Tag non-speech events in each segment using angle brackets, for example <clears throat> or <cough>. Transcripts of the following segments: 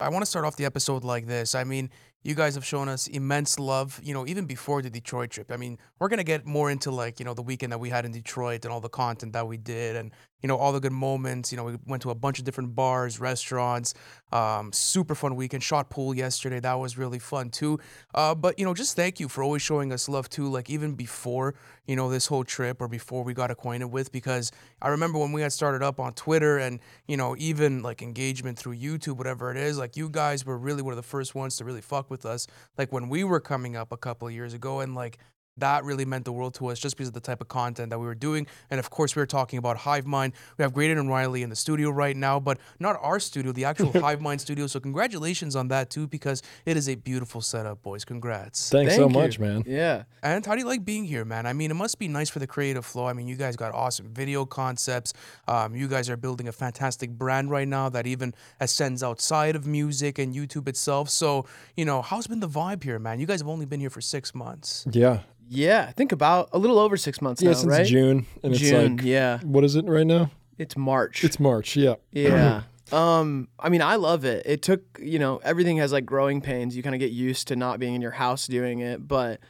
I want to start off the episode like this. I mean, you guys have shown us immense love, you know, even before the Detroit trip. I mean, we're going to get more into like, you know, the weekend that we had in Detroit and all the content that we did and, you know, all the good moments. You know, we went to a bunch of different bars, restaurants, um, super fun weekend. Shot pool yesterday. That was really fun too. Uh, but, you know, just thank you for always showing us love too, like even before, you know, this whole trip or before we got acquainted with, because I remember when we had started up on Twitter and, you know, even like engagement through YouTube, whatever it is, like you guys were really one of the first ones to really fuck with us like when we were coming up a couple of years ago and like that really meant the world to us just because of the type of content that we were doing. And of course, we were talking about Hive Mind. We have Graydon and Riley in the studio right now, but not our studio, the actual <laughs> Hive Mind studio. So congratulations on that too, because it is a beautiful setup, boys. Congrats. Thanks so you. much, man. Yeah. And how do you like being here, man? I mean, it must be nice for the creative flow. I mean, you guys got awesome video concepts. Um, you guys are building a fantastic brand right now that even ascends outside of music and YouTube itself. So, you know, how's been the vibe here, man? You guys have only been here for six months. Yeah. Yeah. I think about a little over six months Yeah, now, since right? June. And June. it's like, yeah. what is it right now? It's March. It's March. Yeah. <clears throat> yeah. Um, I mean, I love it. It took, you know, everything has like growing pains. You kind of get used to not being in your house doing it, but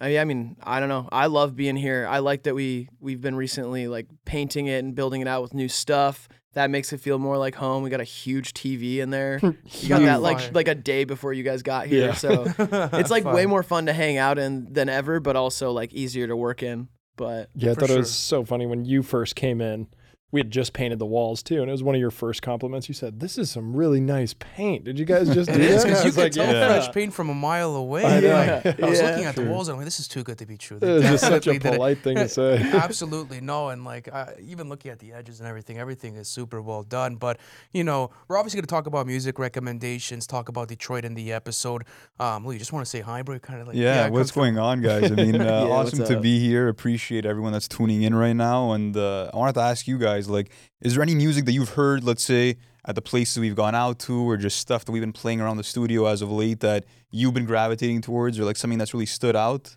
I, I mean, I don't know. I love being here. I like that we we've been recently like painting it and building it out with new stuff. That makes it feel more like home. We got a huge TV in there. <laughs> You got that Fire. like like a day before you guys got here, Yeah. so <laughs> it's like way more fun to hang out in than ever, but also like easier to work in. But Yeah, I For thought it was so funny when you first came in. We had just painted the walls too, and it was one of your first compliments. You said, "This is some really nice paint." Did you guys just do It is that? because you was could like, tell yeah. fresh paint from a mile away. I know. Like, I was Yeah. looking at the walls and I'm like, this is too good to be true. <laughs> It They just such a definitely it. polite thing to <laughs> say. <laughs> Absolutely no, and like uh, even looking at the edges and everything, everything is super well done. But you know, we're obviously going to talk about music recommendations, talk about Detroit in the episode. Um, Lou, you just want to say hi, bro? Kind of like Yeah, come what's through. going on, guys? I mean, uh, Yeah, awesome to be here. Appreciate everyone that's tuning in right now. And uh, I wanted to ask you guys, like, is there any music that you've heard, let's say, at the places we've gone out to, or just stuff that we've been playing around the studio as of late that you've been gravitating towards, or like something that's really stood out?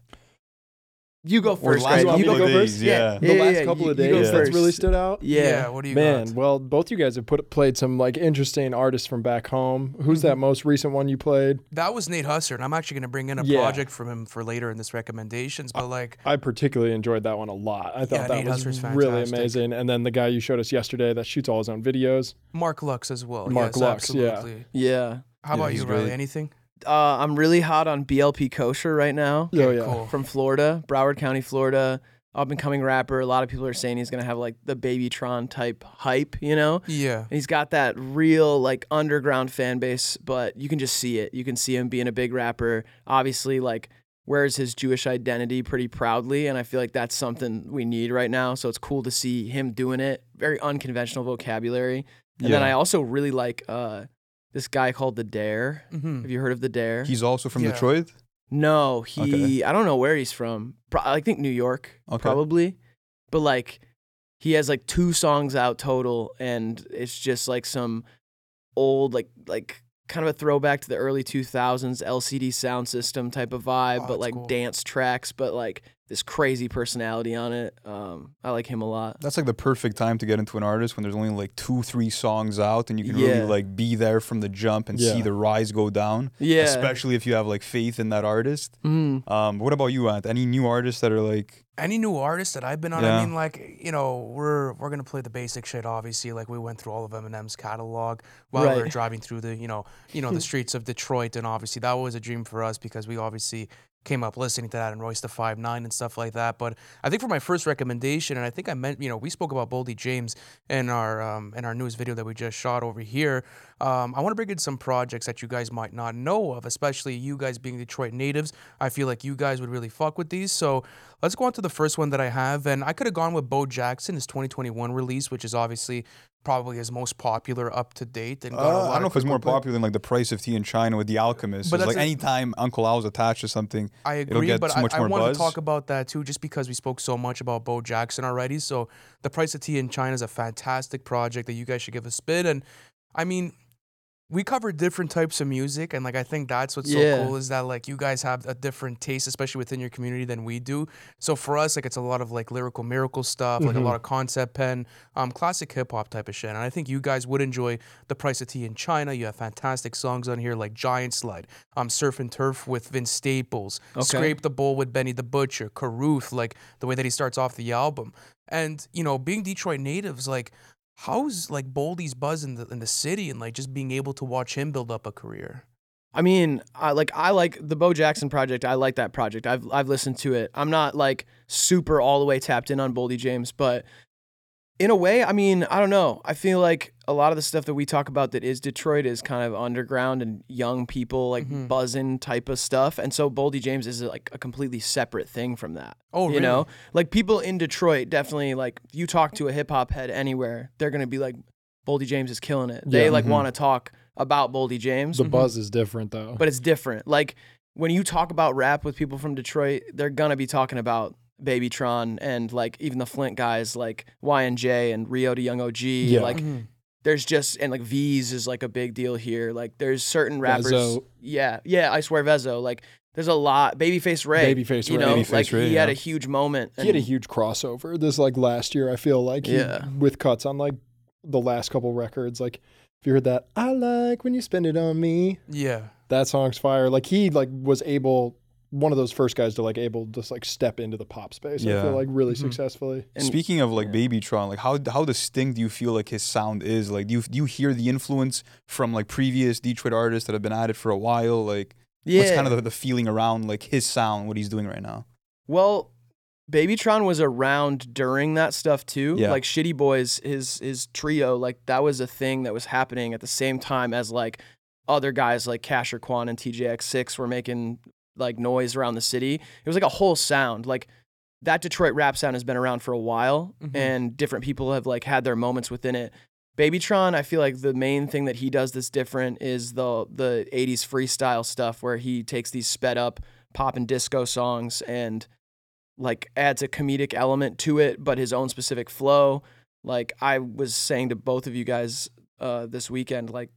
You go first, last Greg. You go go first? yeah. the Yeah, last yeah, couple you- of you days go that's really stood out. Yeah. what do you got? Man, got? well, both you guys have put played some like interesting artists from back home. Who's that mm-hmm. most recent one you played? That was Nate Husser, and I'm actually going to bring in a Yeah. project from him for later in this recommendations. But like, I particularly enjoyed that one a lot. I thought Yeah, that Nate was Husser's really fantastic. amazing. And then the guy you showed us yesterday that shoots all his own videos. Mark Lux as well. Mark yes, Lux, yeah. absolutely. Yeah. How Yeah, about you, Riley? great. Anything? Uh, I'm really hot on BLP Kosher right now oh yeah. Cool. from Florida, Broward County, Florida. Up and coming rapper. A lot of people are saying he's gonna have like the Babytron type hype, you know. Yeah. And he's got that real like underground fan base, but you can just see it. You can see him being a big rapper. Obviously, like wears his Jewish identity pretty proudly, and I feel like that's something we need right now. So it's cool to see him doing it. Very unconventional vocabulary. And then I also really like uh, this guy called the Dare. hmm Have you heard of the Dare? He's also from Yeah. Detroit. No, he. I don't know where he's from. Pro- I think New York, Okay. probably. But like, he has like two songs out total, and it's just like some old, like like kind of a throwback to the early two thousands LCD Soundsystem type of vibe, Oh, but like cool. dance tracks, but like this crazy personality on it. Um, I like him a lot. That's like the perfect time to get into an artist when there's only like two, three songs out, and you can Yeah. really like be there from the jump and see the rise go down. Yeah. Especially if you have like faith in that artist. Mm. Um, what about you, Ant? Any new artists that are like any new artists that I've been on, Yeah. I mean, like you know, we're we're gonna play the basic shit. Obviously, like we went through all of Eminem's catalog while we were Right. driving through the you know you know the <laughs> streets of Detroit, and obviously that was a dream for us because we obviously came up listening to that and Royce da Five Nine and stuff like that. But I think for my first recommendation, and I think I meant you know we spoke about Boldy James in our um, in our newest video that we just shot over here. Um, I want to bring in some projects that you guys might not know of, especially you guys being Detroit natives. I feel like you guys would really fuck with these. So let's go on to the first one that I have. And I could have gone with Bo Jackson, his 2021 release, which is obviously probably his most popular up to date. And got a Uh, I don't know if it's more popular than like the price of tea in China with the Alchemist. But It's like anytime Uncle Al's attached to something, I agree, but I, I buzz. to talk about that too, just because we spoke so much about Bo Jackson already. So the price of tea in China is a fantastic project that you guys should give a spin. And I mean, we cover different types of music and like i think that's what's Yeah. so cool is that like you guys have a different taste especially within your community than we do so for us like it's a lot of like lyrical miracle stuff like a Mhm. lot of concept pen um classic hip-hop type of shit and i think you guys would enjoy the price of tea in china you have fantastic songs on here like giant slide um surf and turf with vince staples Okay. scrape the bowl with benny the butcher carruth like the way that he starts off the album and you know being detroit natives like how's like Boldy's buzz in the in the city and like just being able to watch him build up a career? I mean, I like I like the Bo Jackson project. I like that project. I've I've listened to it. I'm not like super all the way tapped in on Boldy James, but in a way, I mean, I don't know. I feel like a lot of the stuff that we talk about that is Detroit is kind of underground and young people like Mhm. buzzing type of stuff. And so Boldy James is like a completely separate thing from that. Oh, you know, like people in Detroit definitely like you talk to a hip hop head anywhere, they're gonna be like, Boldy James is killing it. They Yeah. like Mhm. want to talk about Boldy James, The Mhm. buzz is different though. but it's different. Like when you talk about rap with people from Detroit, they're gonna be talking about Babytron and like even the Flint guys like YN Jay and Rio da Yung OG. Yeah. Like Mhm. there's just and like V's is like a big deal here. Like there's certain rappers. Vezzo. Yeah, yeah. I swear Vezzo. Like there's a lot. Babyface Ray. Babyface You Ray. know, Babyface like Ray, he had a huge moment. he had a huge crossover this like last year. I feel like he, Yeah. with cuts on like the last couple records. Like if you heard that, I like when you spend it on me. Yeah. That song's fire. Like he like was able one of those first guys to like able to just like step into the pop space. I Yeah. feel like really Mhm. successfully. and- Speaking of like yeah. Babytron, like how how distinct do you feel like his sound is? Like do you do you hear the influence from like previous Detroit artists that have been at it for a while? Like yeah. what's kind of the, the feeling around like his sound, what he's doing right now? Well, Babytron was around during that stuff too. Yeah. Like Shitty Boys, his his trio, like that was a thing that was happening at the same time as like other guys like Kasher Quon and TJX6 were making like noise around the city. It was like a whole sound. Like that Detroit rap sound has been around for a while Mhm. and different people have like had their moments within it. Babytron, I feel like the main thing that he does that's different is the the 80s freestyle stuff where he takes these sped up pop and disco songs and like adds a comedic element to it, but his own specific flow. Like I was saying to both of you guys uh, this weekend, like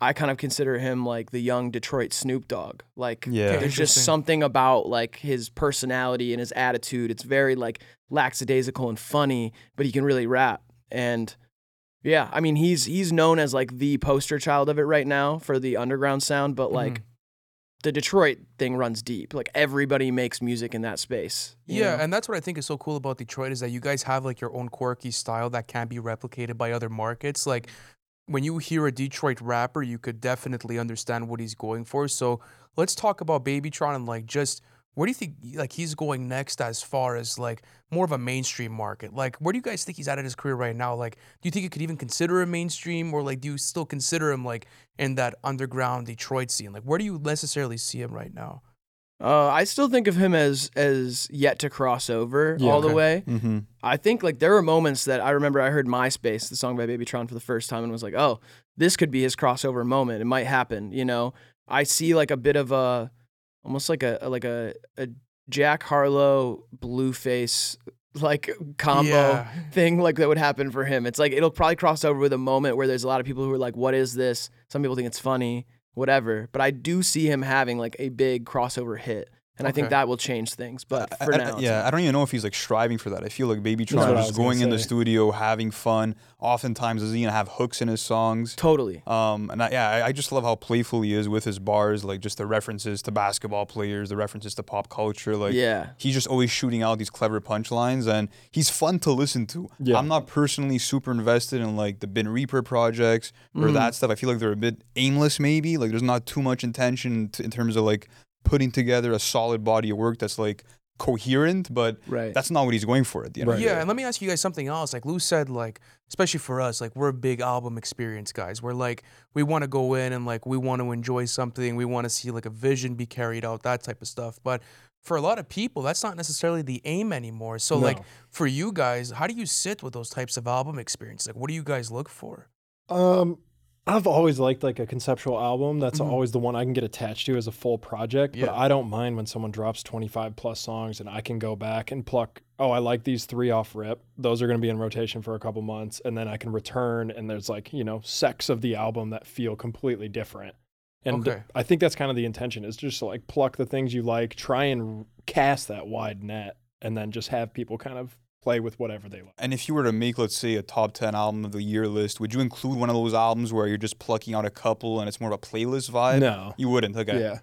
I kind of consider him like the young Detroit Snoop Dogg. Like Yeah. there's just something about like his personality and his attitude. It's very like lackadaisical and funny, but he can really rap. And yeah, I mean he's he's known as like the poster child of it right now for the underground sound, but like Mhm. the Detroit thing runs deep. Like everybody makes music in that space. Yeah, know? and that's what I think is so cool about Detroit is that you guys have like your own quirky style that can't be replicated by other markets. Like when you hear a Detroit rapper, you could definitely understand what he's going for. So let's talk about Babytron and like just where do you think like he's going next as far as like more of a mainstream market? Like where do you guys think he's at in his career right now? Like do you think you could even consider him mainstream or like do you still consider him like in that underground Detroit scene? Like where do you necessarily see him right now? Uh, I still think of him as as yet to cross over Yeah. all the Okay. way. Mm-hmm. I think like there were moments that I remember I heard MySpace, the song by Babytron for the first time and was like, "Oh, this could be his crossover moment. It might happen." You know, I see like a bit of a almost like a like a a Jack Harlow Blueface like combo Yeah. thing like that would happen for him. It's like it'll probably cross over with a moment where there's a lot of people who are like, "What is this?" Some people think it's funny, whatever. But I do see him having like a big crossover hit, and I think that will change things. But for I- now, yeah, not. I don't even know if he's like striving for that. I feel like Baby Babytron what I is just going in the studio, having fun. Oftentimes, is he gonna have hooks in his songs? totally. Um, and I, yeah, I, I just love how playful he is with his bars, like just the references to basketball players, the references to pop culture. Like, yeah. he's just always shooting out these clever punchlines, and he's fun to listen to. Yeah. I'm not personally super invested in like the Bin Reaper projects or Mhm. that stuff. I feel like they're a bit aimless, maybe. Like, there's not too much intention to, in terms of like putting together a solid body of work that's like coherent, but Right. that's not what he's going for at the end Right. the Yeah, and let me ask you guys something else. Like Lou said, like especially for us, like we're big album experience guys. We're like we want to go in and like we want to enjoy something. We want to see like a vision be carried out, that type of stuff. But for a lot of people, that's not necessarily the aim anymore. So like for you guys, how do you sit with those types of album experiences? Like what do you guys look for? Um, I've always liked like a conceptual album. That's Mhm. always the one I can get attached to as a full project. Yeah. But I don't mind when someone drops 25 plus songs and I can go back and pluck, oh, I like these three off rip. Those are going to be in rotation for a couple months. And then I can return and there's like, you know, sects of the album that feel completely different. And Okay. I think that's kind of the intention is just to like pluck the things you like, try and cast that wide net, and then just have people kind of play with whatever they like. And if you were to make, let's say, a top 10 album of the year list, would you include one of those albums where you're just plucking out a couple and it's more of a playlist vibe? No. You wouldn't. Okay. Yeah.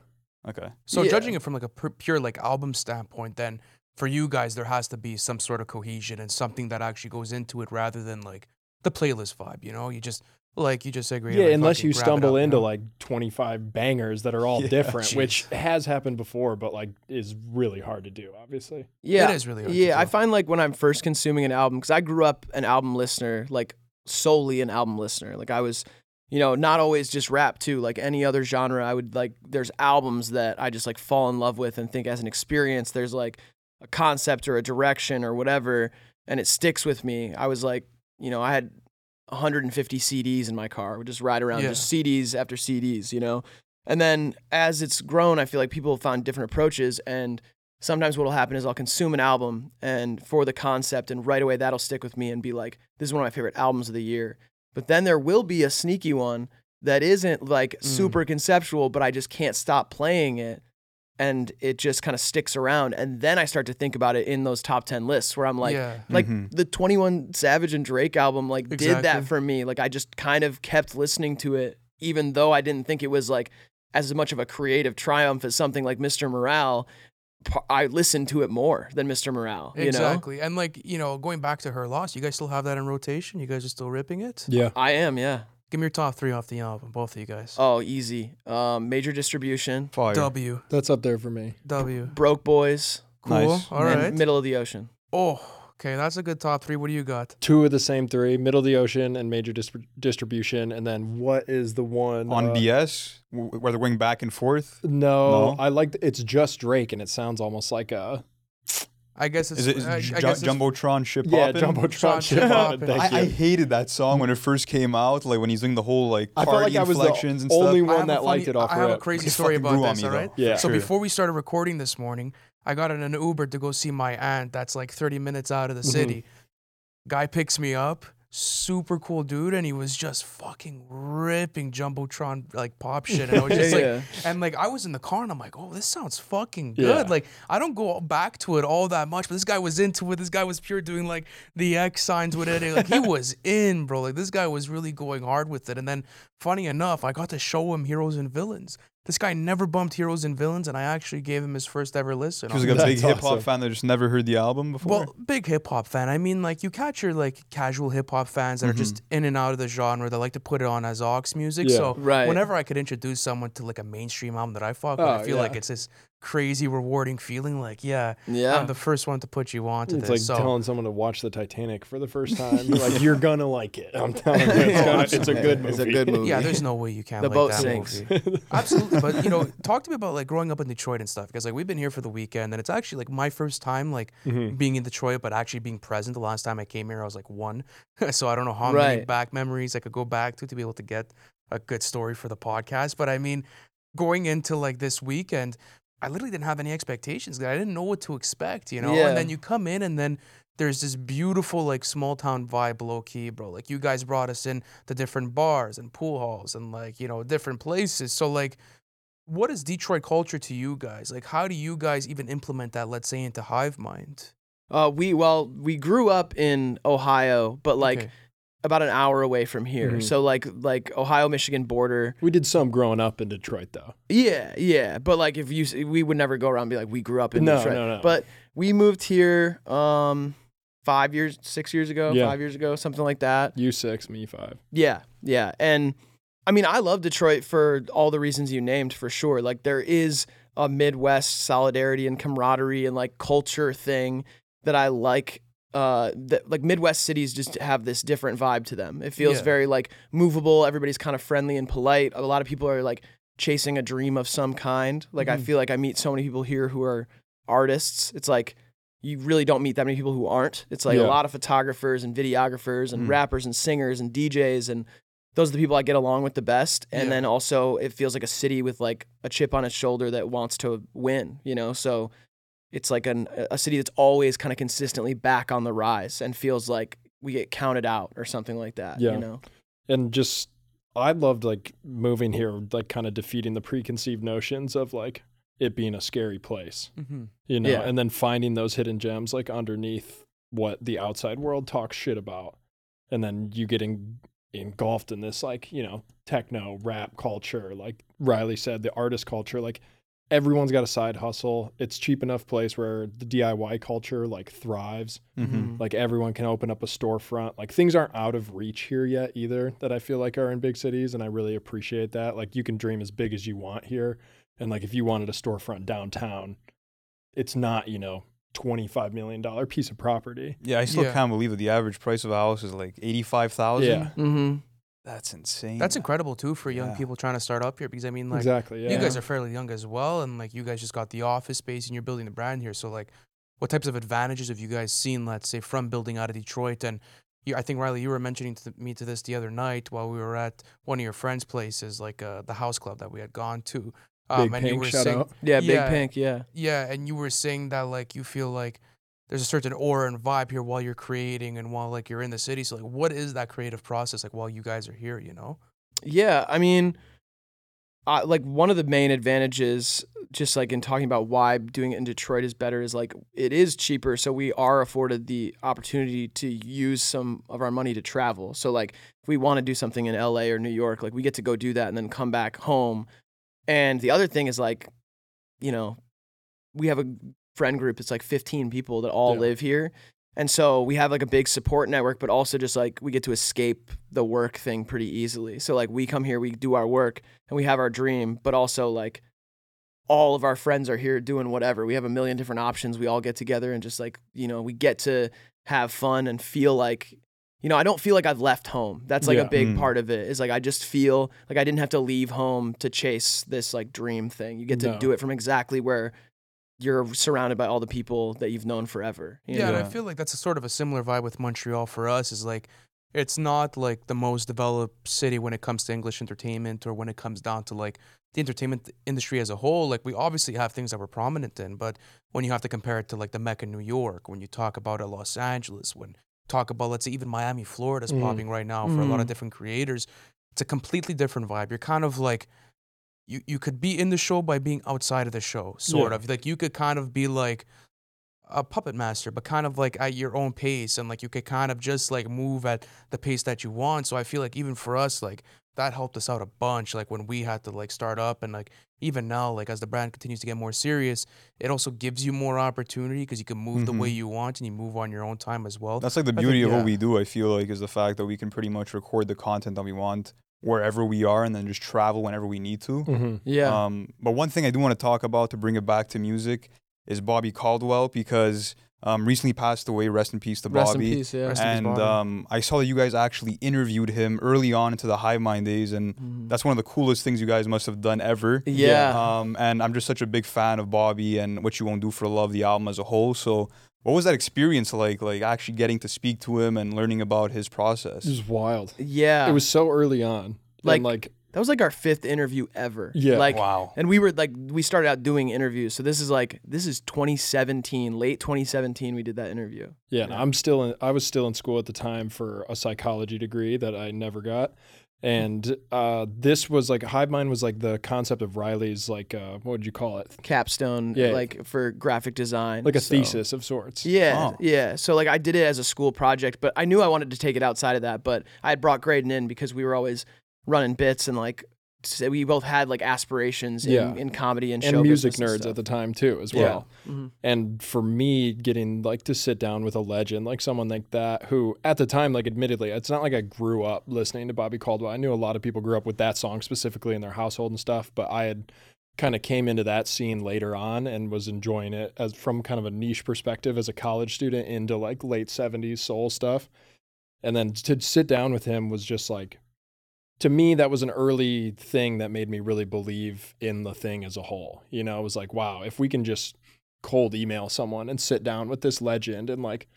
Okay. So Yeah. judging it from like a pure like album standpoint, then for you guys there has to be some sort of cohesion and something that actually goes into it rather than like the playlist vibe. You know, you just like you just agree. Yeah, unless you stumble into like 25 bangers that are all <laughs> Yeah, different, jeez. which has happened before, but like is really hard to do, obviously. Yeah, it is really hard to yeah. I find like when I'm first consuming an album, because I grew up an album listener, like solely an album listener. Like I was, you know, not always just rap too. Like any other genre, I would like. There's albums that I just like fall in love with and think as an experience. There's like a concept or a direction or whatever, and it sticks with me. I was like, you know, I had 150 CDs in my car. Would just ride around Yeah. just CDs after CDs, you know. And then as it's grown, I feel like people have found different approaches and sometimes what'll happen is I'll consume an album and for the concept and right away that'll stick with me and be like this is one of my favorite albums of the year. But then there will be a sneaky one that isn't like Mm. super conceptual but I just can't stop playing it and it just kind of sticks around and then I start to think about it in those top 10 lists where I'm like yeah, like Mhm. the 21 Savage and Drake album like did that for me. Like I just kind of kept listening to it even though I didn't think it was like as much of a creative triumph as something like Mr. Morale. I listened to it more than Mr. Morale, you know? exactly. And like you know, going back to her loss, you guys still have that in rotation. You guys are still ripping it. Yeah. I am, yeah. Give me your top three off the album, both of you guys. Oh, easy. Um, major distribution, Fire. W That's up there for me. W. Broke Boys, Cool. Nice. All and right. Middle of the Ocean. Oh, okay. That's a good top three. What do you got? Two of the same three, Middle of the Ocean and Major dis- Distribution. And then what is the one? On uh, BS, where they're going back and forth. No, No? I like it's just Drake and it sounds almost like a I guess it's Is it is I, I Ju- guess it's- Jumbotron ship yeah, hoppin'? Jumbotron Tron shit shit hoppin', hoppin'. Thank I, I hated that song when it first came out, like when he's doing the whole like I party felt like I was the and only stuff. I one have a that liked it off I have a crazy story about grew this. me, All right. though. Yeah. So Sure. before we started recording this morning, I got in an Uber to go see my aunt. That's like 30 minutes out of the Mhm. city. Guy picks me up. Super cool dude, and he was just fucking ripping jumbotron like pop shit. And I <laughs> was just like, Yeah. and like I was in the car, and I'm like, oh, this sounds fucking Yeah. good. Like I don't go back to it all that much, but this guy was into it. This guy was pure doing like the X signs with it. Like he <laughs> was in, bro. Like this guy was really going hard with it. And then, funny enough, I got to show him Heroes and Villains. This guy never bumped Heroes and Villains, and I actually gave him his first ever listen. He was like it. a big <laughs> hip hop awesome. fan that just never heard the album before. Well, big hip hop fan. I mean, like you catch your like casual hip hop fans that are just mm-hmm. in and out of the genre. They like to put it on as aux music. Yeah. So Right. whenever I could introduce someone to like a mainstream album that I fuck with, I Oh, feel like it's this crazy, rewarding feeling. Like, yeah, Yeah. I'm the first one to put you on to It's this. like so telling someone to watch the Titanic for the first time. <laughs> like you're gonna like it. I'm telling you, it's, Oh, gonna, it's a good movie. It's a good <laughs> movie. yeah, there's no way you can't The like boat that sinks. movie. Absolutely, but you know, <laughs> talk to me about like growing up in Detroit and stuff because like we've been here for the weekend and it's actually like my first time like Mhm. being in Detroit, but actually being present. The last time I came here, I was like one, so I don't know how many back memories I could go back to to be able to get a good story for the podcast. But I mean, going into like this weekend, I literally didn't have any expectations. I didn't know what to expect, you know. Yeah. And then you come in and then. There's this beautiful like small town vibe, low key, bro. Like you guys brought us in to different bars and pool halls and like you know different places. So like, what is Detroit culture to you guys? Like, how do you guys even implement that? Let's say into Hive Mind. Uh, we well, we grew up in Ohio, but like Okay. About an hour away from here. Mhm. So like like Ohio Michigan border. We did some growing up in Detroit though. Yeah, yeah. But like if you we would never go around and be like we grew up in No, Detroit. no, no. But we moved here um 5 years 6 years ago, Yeah. 5 years ago, something like that. You six, me five. Yeah, yeah. And I mean, I love Detroit for all the reasons you named for sure. Like there is a Midwest solidarity and camaraderie and like culture thing that I like. Uh, that like Midwest cities just have this different vibe to them. It feels Yeah. very like movable. Everybody's kind of friendly and polite. A lot of people are like chasing a dream of some kind. Like I Mhm. feel like I meet so many people here who are artists. It's like you really don't meet that many people who aren't. It's like Yeah. a lot of photographers and videographers and Mm. rappers and singers and DJs and those are the people I get along with the best. And Yeah. then also it feels like a city with like a chip on its shoulder that wants to win, you know? So it's like an, a city that's always kind of consistently back on the rise and feels like we get counted out or something like that, Yeah. you know? and just I loved like moving here, like kind of defeating the preconceived notions of like it being a scary place, Mm-hmm. you know, Yeah. and then finding those hidden gems like underneath what the outside world talks shit about, and then you getting engulfed in this like you know techno rap culture, like Riley said, the artist culture, like everyone's got a side hustle. It's cheap enough place where the DIY culture like thrives Mm-hmm. like everyone can open up a storefront like things aren't out of reach here yet either that i feel like are in big cities and i really appreciate that like you can dream as big as you want here and like if you wanted a storefront downtown it's not you know 25 million dollar piece of property Yeah, I still Yeah. can't believe that the average price of a house is like eighty-five thousand. Yeah. Mm-hmm. That's insane. That's incredible too for young Yeah. people trying to start up here because I mean like exactly yeah you guys are fairly young as well and like you guys just got the office space and you're building the brand here so like what types of advantages have you guys seen let's say from building out of detroit and you, i think riley you were mentioning to me to this the other night while we were at one of your friends places like uh, the house club that we had gone to um, big and you pink were shout saying out Yeah, Big Pink, yeah. yeah and you were saying that like you feel like there's a certain aura and vibe here while you're creating and while like you're in the city so like what is that creative process like while you guys are here you know Yeah, I mean, like one of the main advantages, just like in talking about why doing it in Detroit is better, is like it is cheaper, so we are afforded the opportunity to use some of our money to travel. So like if we want to do something in LA or New York, like we get to go do that and then come back home. And the other thing is like, you know, we have a friend group. It's like 15 people that all Yeah. live here. And so we have like a big support network, but also just like we get to escape the work thing pretty easily. So like we come here, we do our work and we have our dream, but also like all of our friends are here doing whatever. We have a million different options. We all get together and just like, you know, we get to have fun and feel like, you know, I don't feel like I've left home. That's like Yeah. a big Mm. part of it is like I just feel like I didn't have to leave home to chase this like dream thing. You get to No. do it from exactly where you're surrounded by all the people that you've known forever. you Yeah, and I feel like that's a sort of a similar vibe with Montreal for us. Is like it's not like the most developed city when it comes to English entertainment or when it comes down to like the entertainment industry as a whole. Like we obviously have things that we're prominent in, but when you have to compare it to like the Mecca, New York, when you talk about uh, Los Angeles, when talk about let's say even Miami, Florida's Mhm. popping right now for a lot of Mhm. different creators, it's a completely different vibe. You're kind of like you you could be in the show by being outside of the show, sort Yeah. of. Like you could kind of be like a puppet master, but kind of like at your own pace, and like you could kind of just like move at the pace that you want. So I feel like even for us, like that helped us out a bunch. Like when we had to like start up, and like even now, like as the brand continues to get more serious, it also gives you more opportunity because you can move the way Mhm. you want and you move on your own time as well. That's like the I think- beauty of yeah. what we do. I feel like is the fact that we can pretty much record the content that we want wherever we are, and then just travel whenever we need to. mm-hmm. Yeah. Um, but one thing I do want to talk about to bring it back to music is Bobby Caldwell because um, recently passed away. Rest in peace to Rest in Bobby. peace, yeah. Rest in peace, And Bobby. um, I saw that you guys actually interviewed him early on into the Hive Mind days, and Mhm. that's one of the coolest things you guys must have done ever. yeah. Um, and I'm just such a big fan of Bobby and what you won't do for love, the album as a whole. So, what was that experience like? Like actually getting to speak to him and learning about his process. it was wild yeah. it was so early on Like- and like that was like our fifth interview ever. Yeah. Like wow. and we were like we started out doing interviews. So this is like this is 2017, late 2017 we did that interview. Yeah, and I'm still in, I was still in school at the time for a psychology degree that I never got. And uh, this was like Hive Mind was like the concept of Riley's like uh, what would you call it? Capstone Yeah. like for graphic design. Like a so- thesis of sorts. Yeah, Oh. yeah. So like I did it as a school project, but I knew I wanted to take it outside of that. But I had brought Graydon in because we were always running bits and like so we both had like aspirations in, Yeah. in comedy and, And show music business and nerds stuff. at the time too, as Yeah. well. Mhm. And for me, getting like to sit down with a legend like someone like that, who at the time, like admittedly, it's not like I grew up listening to Bobby Caldwell. I knew a lot of people grew up with that song specifically in their household and stuff, but I had kind of came into that scene later on and was enjoying it as from kind of a niche perspective as a college student into like late 70s soul stuff. And then to sit down with him was just like to me that was an early thing that made me really believe in the thing as a whole. You know, it was like, wow, if we can just cold email someone and sit down with this legend and like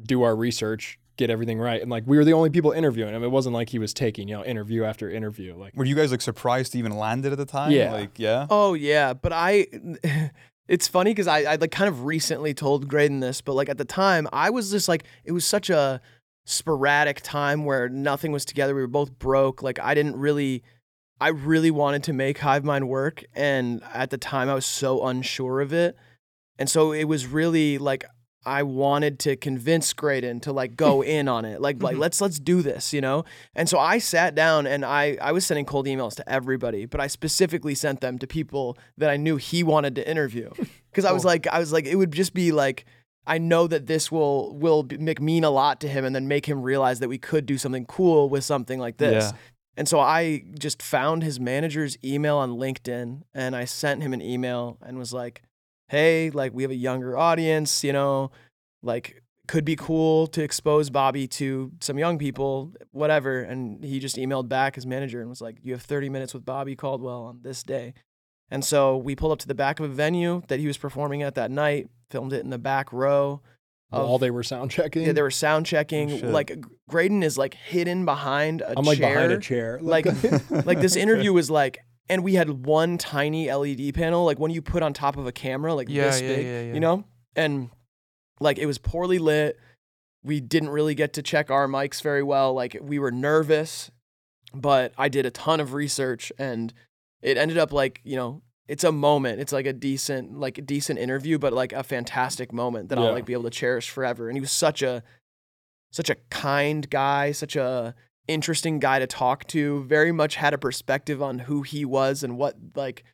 do our research, get everything right. And like we were the only people interviewing him. It wasn't like he was taking you know interview after interview. Like Were you guys like surprised to even land it at the time? Yeah. Like, yeah. Oh yeah, but I. <laughs> It's funny because I, I like kind of recently told Graydon this, but like at the time I was just like it was such a sporadic time where nothing was together. We were both broke. Like I didn't really, I really wanted to make Hive Mind work, and at the time I was so unsure of it, and so it was really like I wanted to convince Graydon to like go <laughs> in on it. Like like mm-hmm. let's let's do this, you know? And so I sat down and I I was sending cold emails to everybody, but I specifically sent them to people that I knew he wanted to interview. <laughs> Cuz I was like I was like it would just be like I know that this will will make mean a lot to him and then make him realize that we could do something cool with something like this. Yeah. And so I just found his manager's email on LinkedIn and I sent him an email and was like, hey, like we have a younger audience, you know, like could be cool to expose Bobby to some young people, whatever. And he just emailed back his manager and was like, you have 30 minutes with Bobby Caldwell on this day. And so we pulled up to the back of a venue that he was performing at that night, filmed it in the back row. of- while they were sound checking. yeah, they were sound checking. Oh, shit. like Graydon is like hidden behind a I'm like chair. behind a chair. Like like <laughs> this <laughs> interview was like and we had one tiny LED panel, like one you put on top of a camera, like Yeah, this yeah, big, yeah, yeah. you know? And like it was poorly lit. We didn't really get to check our mics very well. Like we were nervous, but I did a ton of research and it ended up like, you know, it's a moment. It's like a decent, like a decent interview, but like a fantastic moment that Yeah. I'll like be able to cherish forever. And he was such a such a kind guy, such a interesting guy to talk to. Very much had a perspective on who he was and what like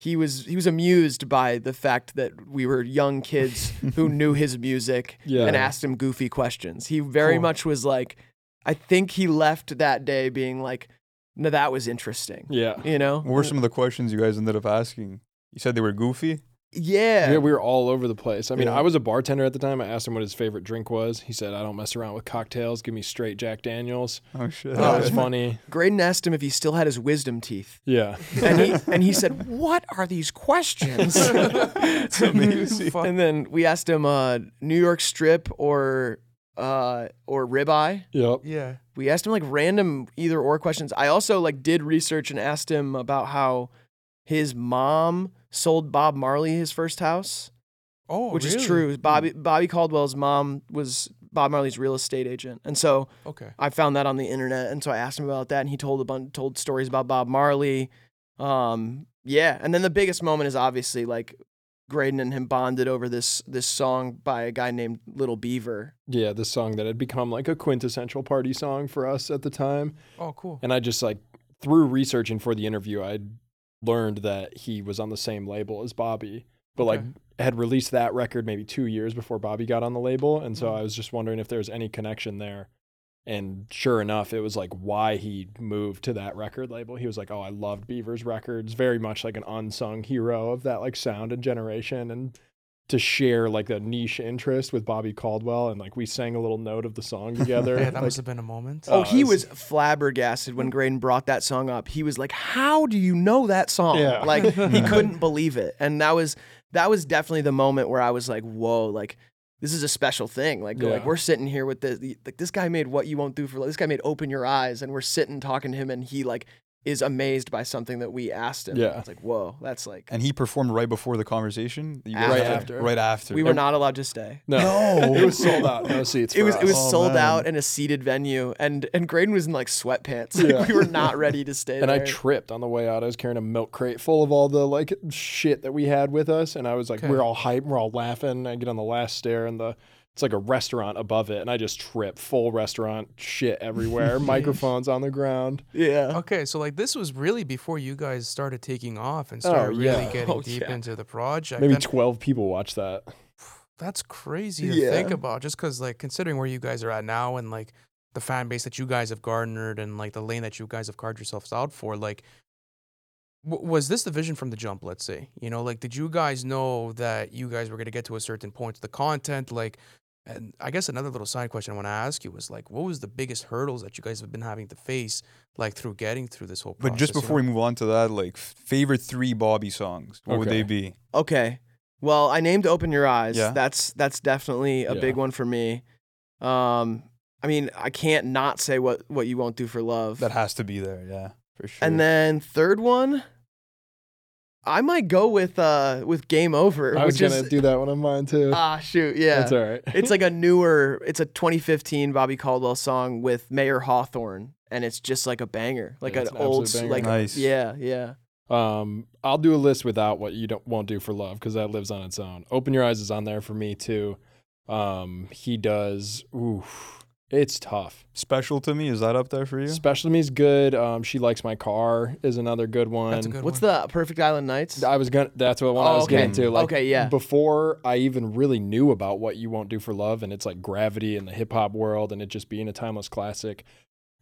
he was he was amused by the fact that we were young kids <laughs> who knew his music Yeah. and asked him goofy questions. He very Cool. much was like I think he left that day being like no that was interesting. yeah. You know? What were some of the questions you guys ended up asking? You said they were goofy. Yeah. Yeah, we were all over the place. I mean, Yeah. I was a bartender at the time. I asked him what his favorite drink was. He said, "I don't mess around with cocktails. Give me straight Jack Daniels." Oh shit. That was <laughs> funny. Graydon asked him if he still had his wisdom teeth. Yeah. <laughs> And he and he said, "What are these questions?" <laughs> It's amazing. And then we asked him uh, New York strip or uh, or ribeye. Yep. Yeah. We asked him like random either or questions. I also like did research and asked him about how his mom sold Bob Marley his first house, Oh, which really? is true. Bobby Bobby Caldwell's mom was Bob Marley's real estate agent, and so Okay. I found that on the internet, and so I asked him about that, and he told a bunch, told stories about Bob Marley. Um, yeah, and then the biggest moment is obviously like Graydon and him bonded over this this song by a guy named Little Beaver. Yeah, the song that had become like a quintessential party song for us at the time. Oh, cool. And I just like through researching for the interview, I learned that he was on the same label as Bobby, but like had released that record maybe two years before Bobby got on the label. And so Mhm. I was just wondering if there was any connection there. And sure enough, it was like why he moved to that record label. He was like, "Oh, I loved Beaver's records, very much like an unsung hero of that like sound and generation." And to share like a niche interest with Bobby Caldwell, and like we sang a little note of the song <laughs> together. Yeah, that like, must have been a moment. Oh, Oh, he it's- was flabbergasted when Graydon brought that song up. He was like, "How do you know that song?" Yeah. Like he <laughs> couldn't believe it, and that was that was definitely the moment where I was like, "Whoa!" Like this is a special thing. Like like we're sitting here with this. Like this guy made what you won't do for. This guy made open your eyes, and we're sitting talking to him, and he like is amazed by something that we asked him. Yeah. it's like whoa, that's like And he performed right before the conversation. You guys- Right after. Right after. we were not allowed to stay. no, No. <laughs> it was sold out, no seats. It for was it was. Oh, sold man. out in a seated venue, and and Graydon was in like sweatpants. Like, Yeah. we were not ready to stay and I tripped on the way out. I was carrying a milk crate full of all the like shit that we had with us, and I was like, Okay. we're all hyped, we're all laughing. I get on the last stair, and the it's like a restaurant above it, and I just trip. Full restaurant shit everywhere, <laughs> microphones on the ground. yeah. Okay, so like this was really before you guys started taking off and oh, started really yeah. getting <laughs> Oh, deep yeah. into the project. Maybe And twelve people watched that. that's crazy to think about, just because like considering where you guys are at now and like the fan base that you guys have garnered and like the lane that you guys have carved yourselves out for, like. w- Was this the vision from the jump? Let's say, you know, like, did you guys know that you guys were going to get to a certain point to the content? Like, and I guess another little side question I want to ask you was like, what was the biggest hurdles that you guys have been having to face, like, through getting through this whole process? But just you know? before we move on to that, like favorite three Bobby songs, what would they be? Okay. Well, I named "Open Your Eyes." Yeah. That's that's definitely a Yeah. big one for me. Um, I mean, I can't not say what what you won't do for love. That has to be there, yeah, for sure. and then third one, I might go with uh with Game Over, I was which gonna is do that one on mine too. ah shoot yeah. That's all right. it's like a <laughs> newer. It's a 2015 Bobby Caldwell song with Mayer Hawthorne, and it's just like a banger, like Yeah, an an old, absolute banger. like Nice. yeah, yeah. Um, I'll do a list without what you don't won't do for love because that lives on its own. Open your eyes is on there for me too. Um, he does. Oof, it's tough. special to me is that up there for you? Special to me is good. Um, she likes my car is another good one. That's a good What's one. the Perfect Island Nights? I was gonna. That's what one I Oh, was okay. getting to. Like, Okay, yeah. Before I even really knew about what you won't do for love, and it's like gravity in the hip hop world, and it just being a timeless classic.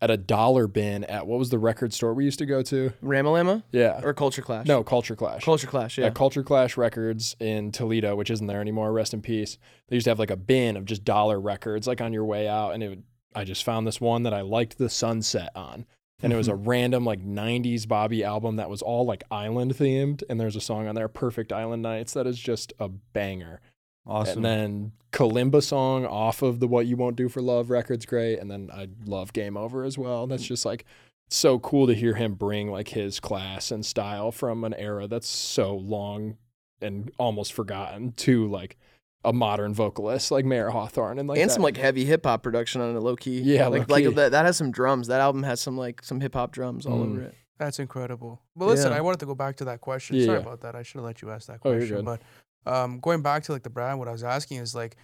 At a dollar bin at what was the record store we used to go to? Ramalama Yeah. or Culture Clash? no, Culture Clash. Culture Clash. Yeah. At Culture Clash Records in Toledo, which isn't there anymore. Rest in peace. They used to have like a bin of just dollar records, like on your way out, and it. Would, I just found this one that I liked the sunset on, and it was a <laughs> random like '90s Bobby album that was all like island themed, and there's a song on there, "Perfect Island Nights," that is just a banger. Awesome. And then Kalimba song off of the What You Won't Do for Love record's great, and then I love Game Over as well. That's just like so cool to hear him bring like his class and style from an era that's so long and almost forgotten to like a modern vocalist like Mayer Hawthorne and like and that. some like heavy hip hop production on it, low key. Yeah, like low like that. That has some drums. That album has some like some hip hop drums all Mm. over it. That's incredible. But listen, Yeah. I wanted to go back to that question. Yeah, Sorry yeah. about that. I should have let you ask that Oh, question. good. But um, going back to like the brand, what I was asking is like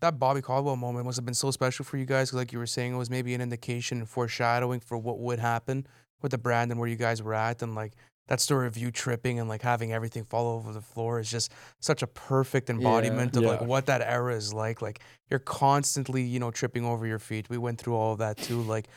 that Bobby Caldwell moment must have been so special for you guys. like you were saying, it was maybe an indication and foreshadowing for what would happen with the brand and where you guys were at. And like that story of you tripping and like having everything fall over the floor is just such a perfect embodiment of like what that era is like. Like you're constantly, you know, tripping over your feet. We went through all of that too. Like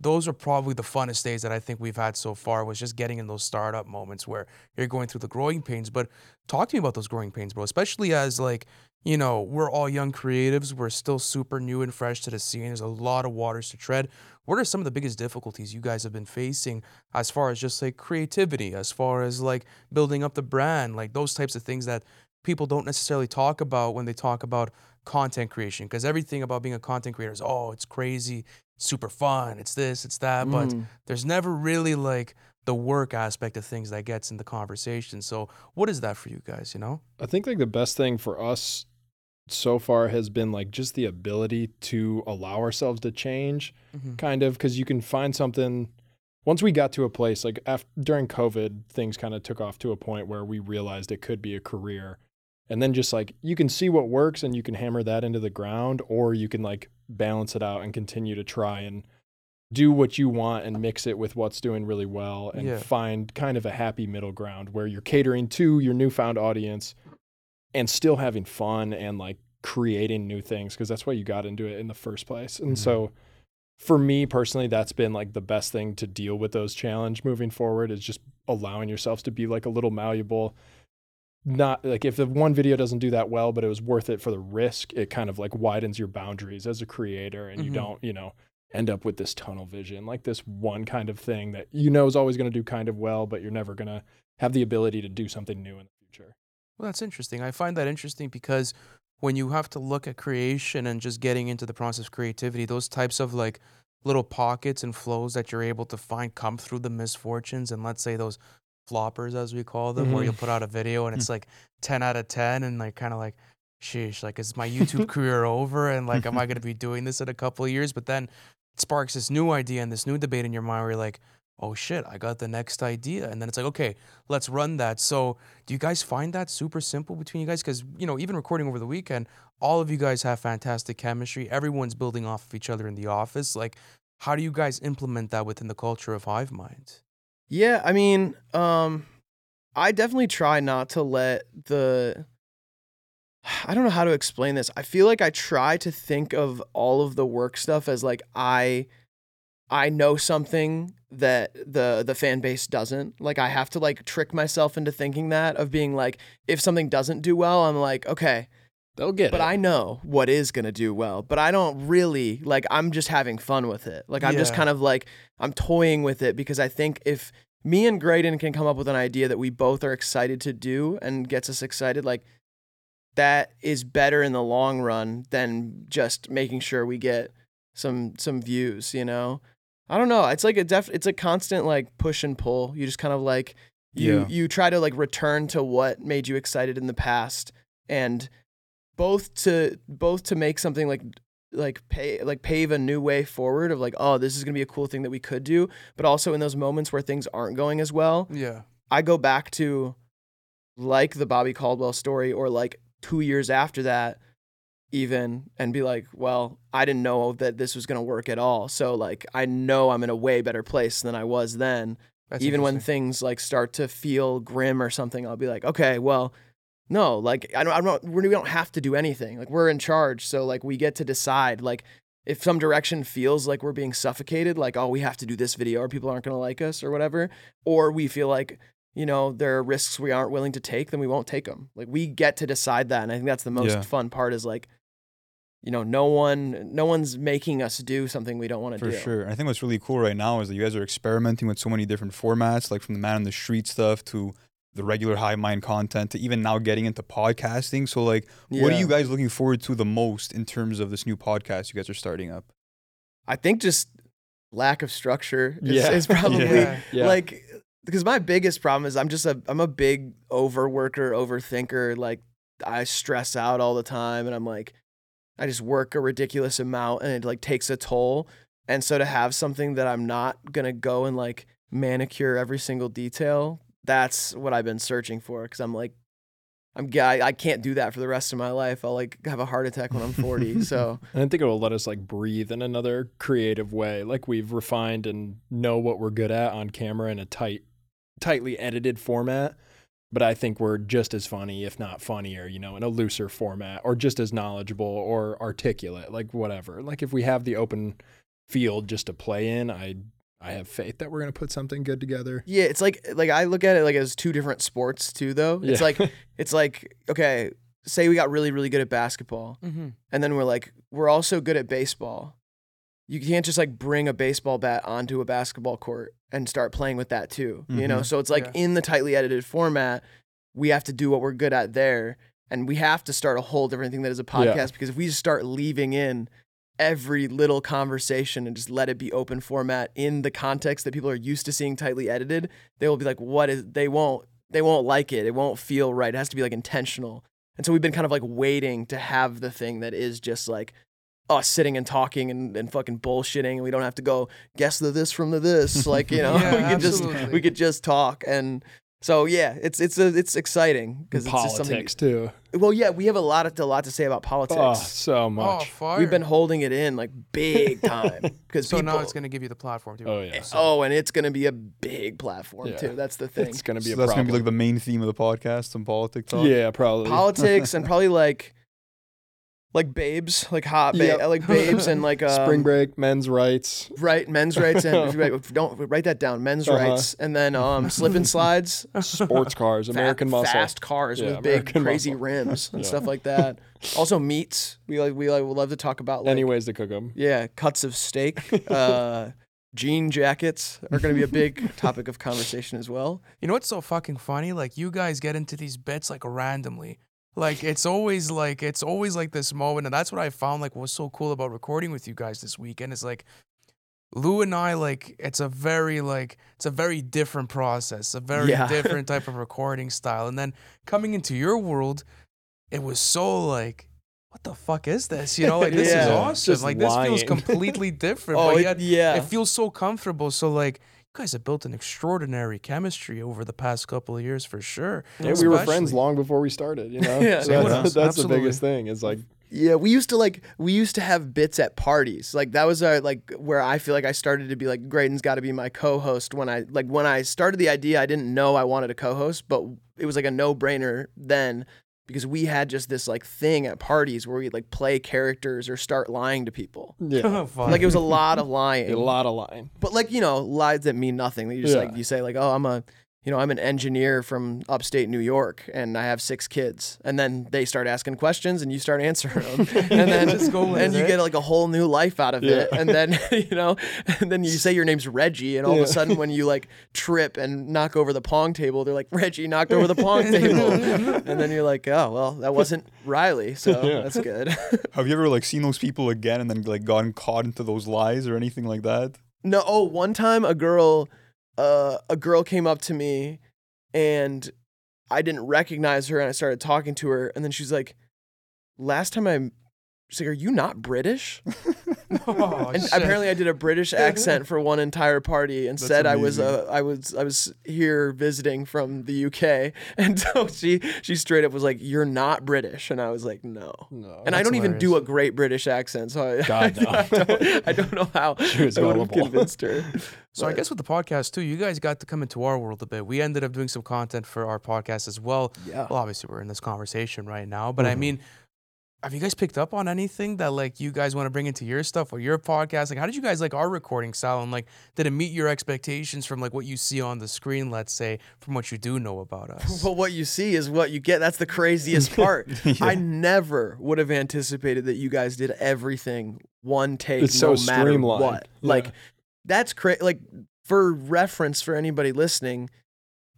those are probably the funnest days that I think we've had so far was just getting in those startup moments where you're going through the growing pains. But talk to me about those growing pains, bro. Especially as like, you know, we're all young creatives. We're still super new and fresh to the scene. There's a lot of waters to tread. What are some of the biggest difficulties you guys have been facing as far as just like creativity, as far as like building up the brand, like those types of things that people don't necessarily talk about when they talk about content creation? Because everything about being a content creator is, oh, it's crazy, super fun, it's this, it's that. But Mm. there's never really like the work aspect of things that gets in the conversation. So what is that for you guys, you know? I think like the best thing for us so far has been like just the ability to allow ourselves to change Mm-hmm. kind of because you can find something once we got to a place like after during covid things kind of took off to a point where we realized it could be a career and then just like you can see what works and you can hammer that into the ground or you can like balance it out and continue to try and do what you want and mix it with what's doing really well and Yeah. find kind of a happy middle ground where you're catering to your newfound audience and still having fun and like creating new things because that's why you got into it in the first place. And Mhm. so for me personally that's been like the best thing to deal with those challenge moving forward is just allowing yourselves to be like a little malleable not like if the one video doesn't do that well but it was worth it for the risk it kind of like widens your boundaries as a creator and you Mhm. don't you know end up with this tunnel vision like this one kind of thing that you know is always going to do kind of well but you're never going to have the ability to do something new in the future Well, that's interesting. I find that interesting because when you have to look at creation and just getting into the process of creativity, those types of like little pockets and flows that you're able to find come through the misfortunes and let's say those floppers as we call them where Mhm. you'll put out a video and it's like 10 out of 10 and like kind of like sheesh like is my youtube <laughs> career over? And like am i going to be doing this in a couple of years? But then it sparks this new idea and this new debate in your mind where you're like oh shit i got the next idea. And then it's like okay let's run that. So do you guys find that super simple between you guys? Because you know even recording over the weekend all of you guys have fantastic chemistry. Everyone's building off of each other in the office. Like how do you guys implement that within the culture of hive mind Yeah, I mean, um, I definitely try not to let the. I don't know how to explain this. I feel like I try to think of all of the work stuff as like I, I know something that the the fan base doesn't. Like I have to like trick myself into thinking that of being like if something doesn't do well, I'm like okay, they'll get but it I know what is gonna do well. But I don't really like. I'm just having fun with it. Like I'm just kind of like I'm toying with it because I think if me and Graydon can come up with an idea that we both are excited to do and gets us excited, like that is better in the long run than just making sure we get some some views, you know. I don't know. It's like a def it's a constant like push and pull. You just kind of like you Yeah. you try to like return to what made you excited in the past and both to both to make something like like pay like pave a new way forward of like oh this is going to be a cool thing that we could do but also in those moments where things aren't going as well Yeah. I go back to like the Bobby Caldwell story or like 2 years after that even and be like well I didn't know that this was going to work at all. So like I know I'm in a way better place than I was then. That's even when things like start to feel grim or something, I'll be like, okay, well, no, like I don't, I don't, we don't have to do anything. Like we're in charge, so like we get to decide. Like if some direction feels like we're being suffocated, like oh, we have to do this video or people aren't gonna like us or whatever, or we feel like you know there are risks we aren't willing to take, then we won't take them. Like we get to decide that, and I think that's the most Yeah. fun part. Is like. You know, no one, no one's making us do something we don't want to For do. For sure. I think what's really cool right now is that you guys are experimenting with so many different formats, like from the man on the street stuff to the regular Hive Mind content to even now getting into podcasting. So like what are you guys looking forward to the most in terms of this new podcast you guys are starting up? I think just lack of structure is, Yeah. is <laughs> probably Yeah. Yeah. like because my biggest problem is I'm just a I'm a big overworker, overthinker. Like I stress out all the time, and I'm like I just work a ridiculous amount, and it like takes a toll. And so to have something that I'm not gonna go and like manicure every single detail, that's what I've been searching for. Because I'm like. I'm g- I, I can't do that for the rest of my life. I'll like have a heart attack when I'm 40. <laughs> so And I think it will let us like breathe in another creative way. Like we've refined and know what we're good at on camera in a tight, tightly edited format. But I think we're just as funny, if not funnier, you know, in a looser format or just as knowledgeable or articulate, like whatever. Like if we have the open field just to play in, I I have faith that we're gonna put something good together. Yeah, it's like like I look at it like as two different sports too though. It's Yeah. like it's like okay, say we got really really good at basketball Mhm. and then we're like we're also good at baseball. You can't just like bring a baseball bat onto a basketball court and start playing with that too. You know, Mhm. so it's like Yeah. in the tightly edited format, we have to do what we're good at there and we have to start a whole different thing that is a podcast because if we just start leaving in every little conversation and just let it be open format in the context that people are used to seeing tightly edited, they will be like, what is they won't they won't like it. It won't feel right. It has to be like intentional. And so we've been kind of like waiting to have the thing that is just like us sitting and talking and, and fucking bullshitting and we don't have to go guess the this from the this. Like, you know, <laughs> Yeah, we could just we could just talk. And so yeah, it's it's a, it's exciting because it's just something Politics too. well, yeah, we have a lot of a lot to say about politics. Oh, so Oh, much. fire. We've been holding it in like big <laughs> time because so people. now it's gonna give you the platform to. Oh, yeah. Eh, oh, and it's gonna be a big platform Yeah. too. That's the thing. it's gonna be So a that's problem. gonna be like the main theme of the podcast, some politics talk. yeah, probably. Politics and probably like, like babes, like hot, ba- Yep. like babes and like <laughs> um, Spring break, men's rights. right, men's rights and if you <laughs> write- if you don't write that down, men's Uh-huh. rights, and then um, slip and slides, sports cars, fa- American muscle. fast cars Yeah, with big American crazy muscle. rims and Yeah. stuff like that. Also meats, we like we like would love to talk about like Any ways to cook them. Yeah, cuts of steak. Uh, <laughs> jean jackets are going to be a big topic of conversation as well. You know what's so fucking funny? Like you guys get into these bits like randomly. Like it's always like it's always like this moment, and that's what I found like was so cool about recording with you guys this weekend. Is like Lou and I like it's a very like it's a very different process, a very Yeah. <laughs> different type of recording style. And then coming into your world, it was so like, what the fuck is this? You know, like this is awesome. Like this feels <laughs> completely different. Oh, but it- yeah. it feels so comfortable. So like guys have built an extraordinary chemistry over the past couple of years for sure. Yeah, we were friends long before we started. You <laughs> know, Yeah, so yeah, that's, that's the biggest thing. Is like Yeah, we used to like we used to have bits at parties. Like that was our like where I feel like I started to be like Graydon's got to be my co-host when I like when I started the idea I didn't know I wanted a co-host, but it was like a no-brainer then because we had just this like thing at parties where we'd like play characters or start lying to people. yeah, <laughs> Fun. Like it was a lot of lying. a lot of lying. but like you know lies that mean nothing. You just Yeah. like you say like oh I'm a you know, I'm an engineer from upstate New York and I have six kids. And then they start asking questions and you start answering them. <laughs> and then and you it. get like a whole new life out of it. And then, <laughs> you know, and then you say your name's Reggie and all of a sudden when you like trip and knock over the pong table, they're like, Reggie knocked over the pong <laughs> table. and then you're like, oh, well, that wasn't Riley. So Yeah. that's good. Have you ever like seen those people again and then like gotten caught into those lies or anything like that? No, oh, one time a girl, uh, a girl came up to me, and I didn't recognize her, and I started talking to her, and then she's like, "Last time I," she's like, "Are you not British?" <laughs> Oh, and shit. apparently, I did a British accent for one entire party, and That's said I was, amazing. uh, I was, I was here visiting from the UK, <laughs> and so she, she straight up was like, "You're not British," and I was like, "No." No. And I don't even do a great British accent, so I, <laughs> God, no. I, don't, I don't know how She was I would have convinced her. So I guess with the podcast too, you guys got to come into our world a bit. We ended up doing some content for our podcast as well. Yeah. Well, obviously we're in this conversation right now, but I Mhm. mean, have you guys picked up on anything that like you guys want to bring into your stuff or your podcast? Like, how did you guys like our recording style and like did it meet your expectations from like what you see on the screen? Let's say from what you do know about <laughs> us. Well, what you see is what you get. That's the craziest <laughs> part. I never would have anticipated that you guys did everything one take, It's no so matter streamlined. what. Yeah. Like that's crazy. Like for reference for anybody listening,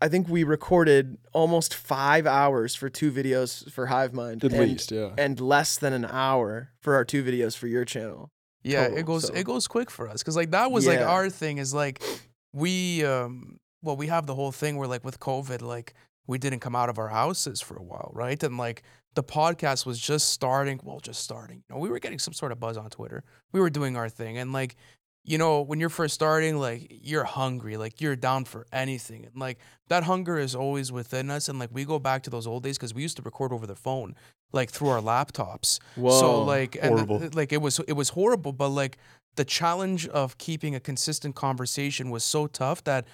I think we recorded almost five hours for two videos for Hive Mind, At and, least, yeah. and less than an hour for our two videos for your channel. Yeah, total, it goes so- it goes quick for us because like that was like our thing is like we um well we have the whole thing where like with COVID like we didn't come out of our houses for a while right and like the podcast was just starting well just starting you know we were getting some sort of buzz on Twitter we were doing our thing and like you know when you're first starting like you're hungry like you're down for anything and like that hunger is always within us and like we go back to those old days because we used to record over the phone like through our laptops Whoa, so like and the- horrible. like it was it was horrible, but like the challenge of keeping a consistent conversation was so tough that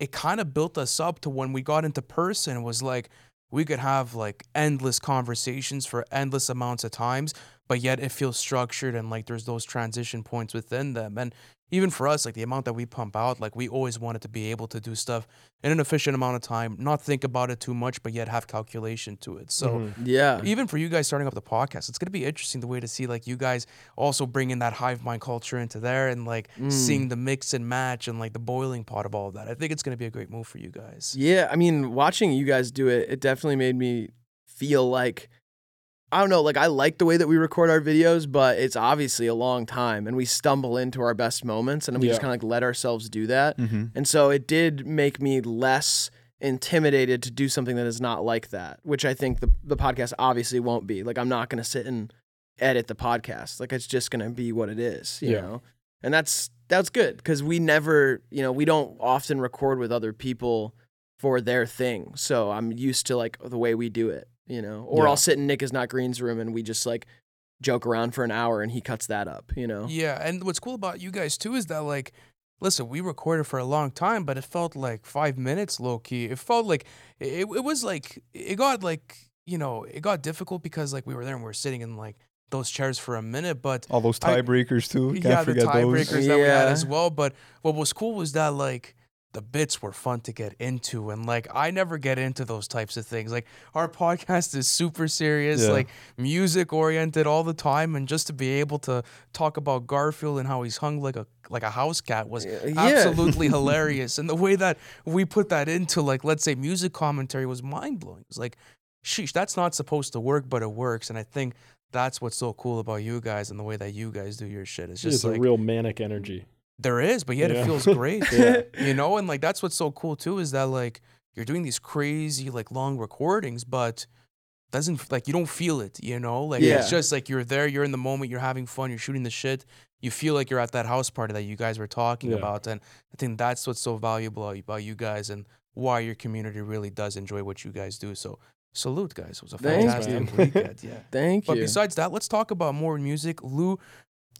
it kind of built us up to when we got into person was like we could have like endless conversations for endless amounts of times, but yet it feels structured and like there's those transition points within them. And even for us, like the amount that we pump out, like we always wanted to be able to do stuff in an efficient amount of time, not think about it too much, but yet have calculation to it. So Mhm. yeah. even for you guys starting up the podcast, it's gonna be interesting the way to see like you guys also bringing that hive mind culture into there and like Mm. seeing the mix and match and like the boiling pot of all of that. I think it's gonna be a great move for you guys. Yeah, I mean, watching you guys do it, it definitely made me feel like I don't know, like I like the way that we record our videos, but it's obviously a long time and we stumble into our best moments and we just kind of like let ourselves do that. Mm-hmm. And so it did make me less intimidated to do something that is not like that, which I think the the podcast obviously won't be. Like I'm not going to sit and edit the podcast. Like it's just going to be what it is, you Yeah. know. And that's that's good cuz we never, you know, we don't often record with other people for their thing. So I'm used to like the way we do it, you know. Or Yeah. I'll sit in Nick is not Green's room and we just like joke around for an hour and he cuts that up, you know. Yeah, and what's cool about you guys too is that like listen, we recorded for a long time, but it felt like five minutes low key. It felt like it, it was like it got like you know, it got difficult because like we were there and we were sitting in like those chairs for a minute, but All those tiebreakers too. Can't yeah, the forget those. tiebreakers that we had as well. But what was cool was that like the bits were fun to get into, and like I never get into those types of things. Like our <laughs> podcast is super serious, Yeah. like music oriented all the time, and just to be able to talk about Garfield and how he's hung like a like a house cat was Yeah. absolutely <laughs> hilarious. And the way that we put that into like let's say music commentary was mind blowing. It's like, sheesh, that's not supposed to work, but it works. And I think that's what's so cool about you guys and the way that you guys do your shit. It's just It's a like real manic energy. There is, but yet it feels <laughs> great. Yeah. You know, and like that's what's so cool too is that like you're doing these crazy like long recordings, but doesn't like you don't feel it, you know? Like Yeah. it's just like you're there, you're in the moment, you're having fun, you're shooting the shit. You feel like you're at that house party that you guys were talking Yeah. about. And I think that's what's so valuable about you guys and why your community really does enjoy what you guys do. So salute guys. It was a fantastic you. weekend. Yeah. <laughs> Thank you. But you. besides that, let's talk about more music. Lou,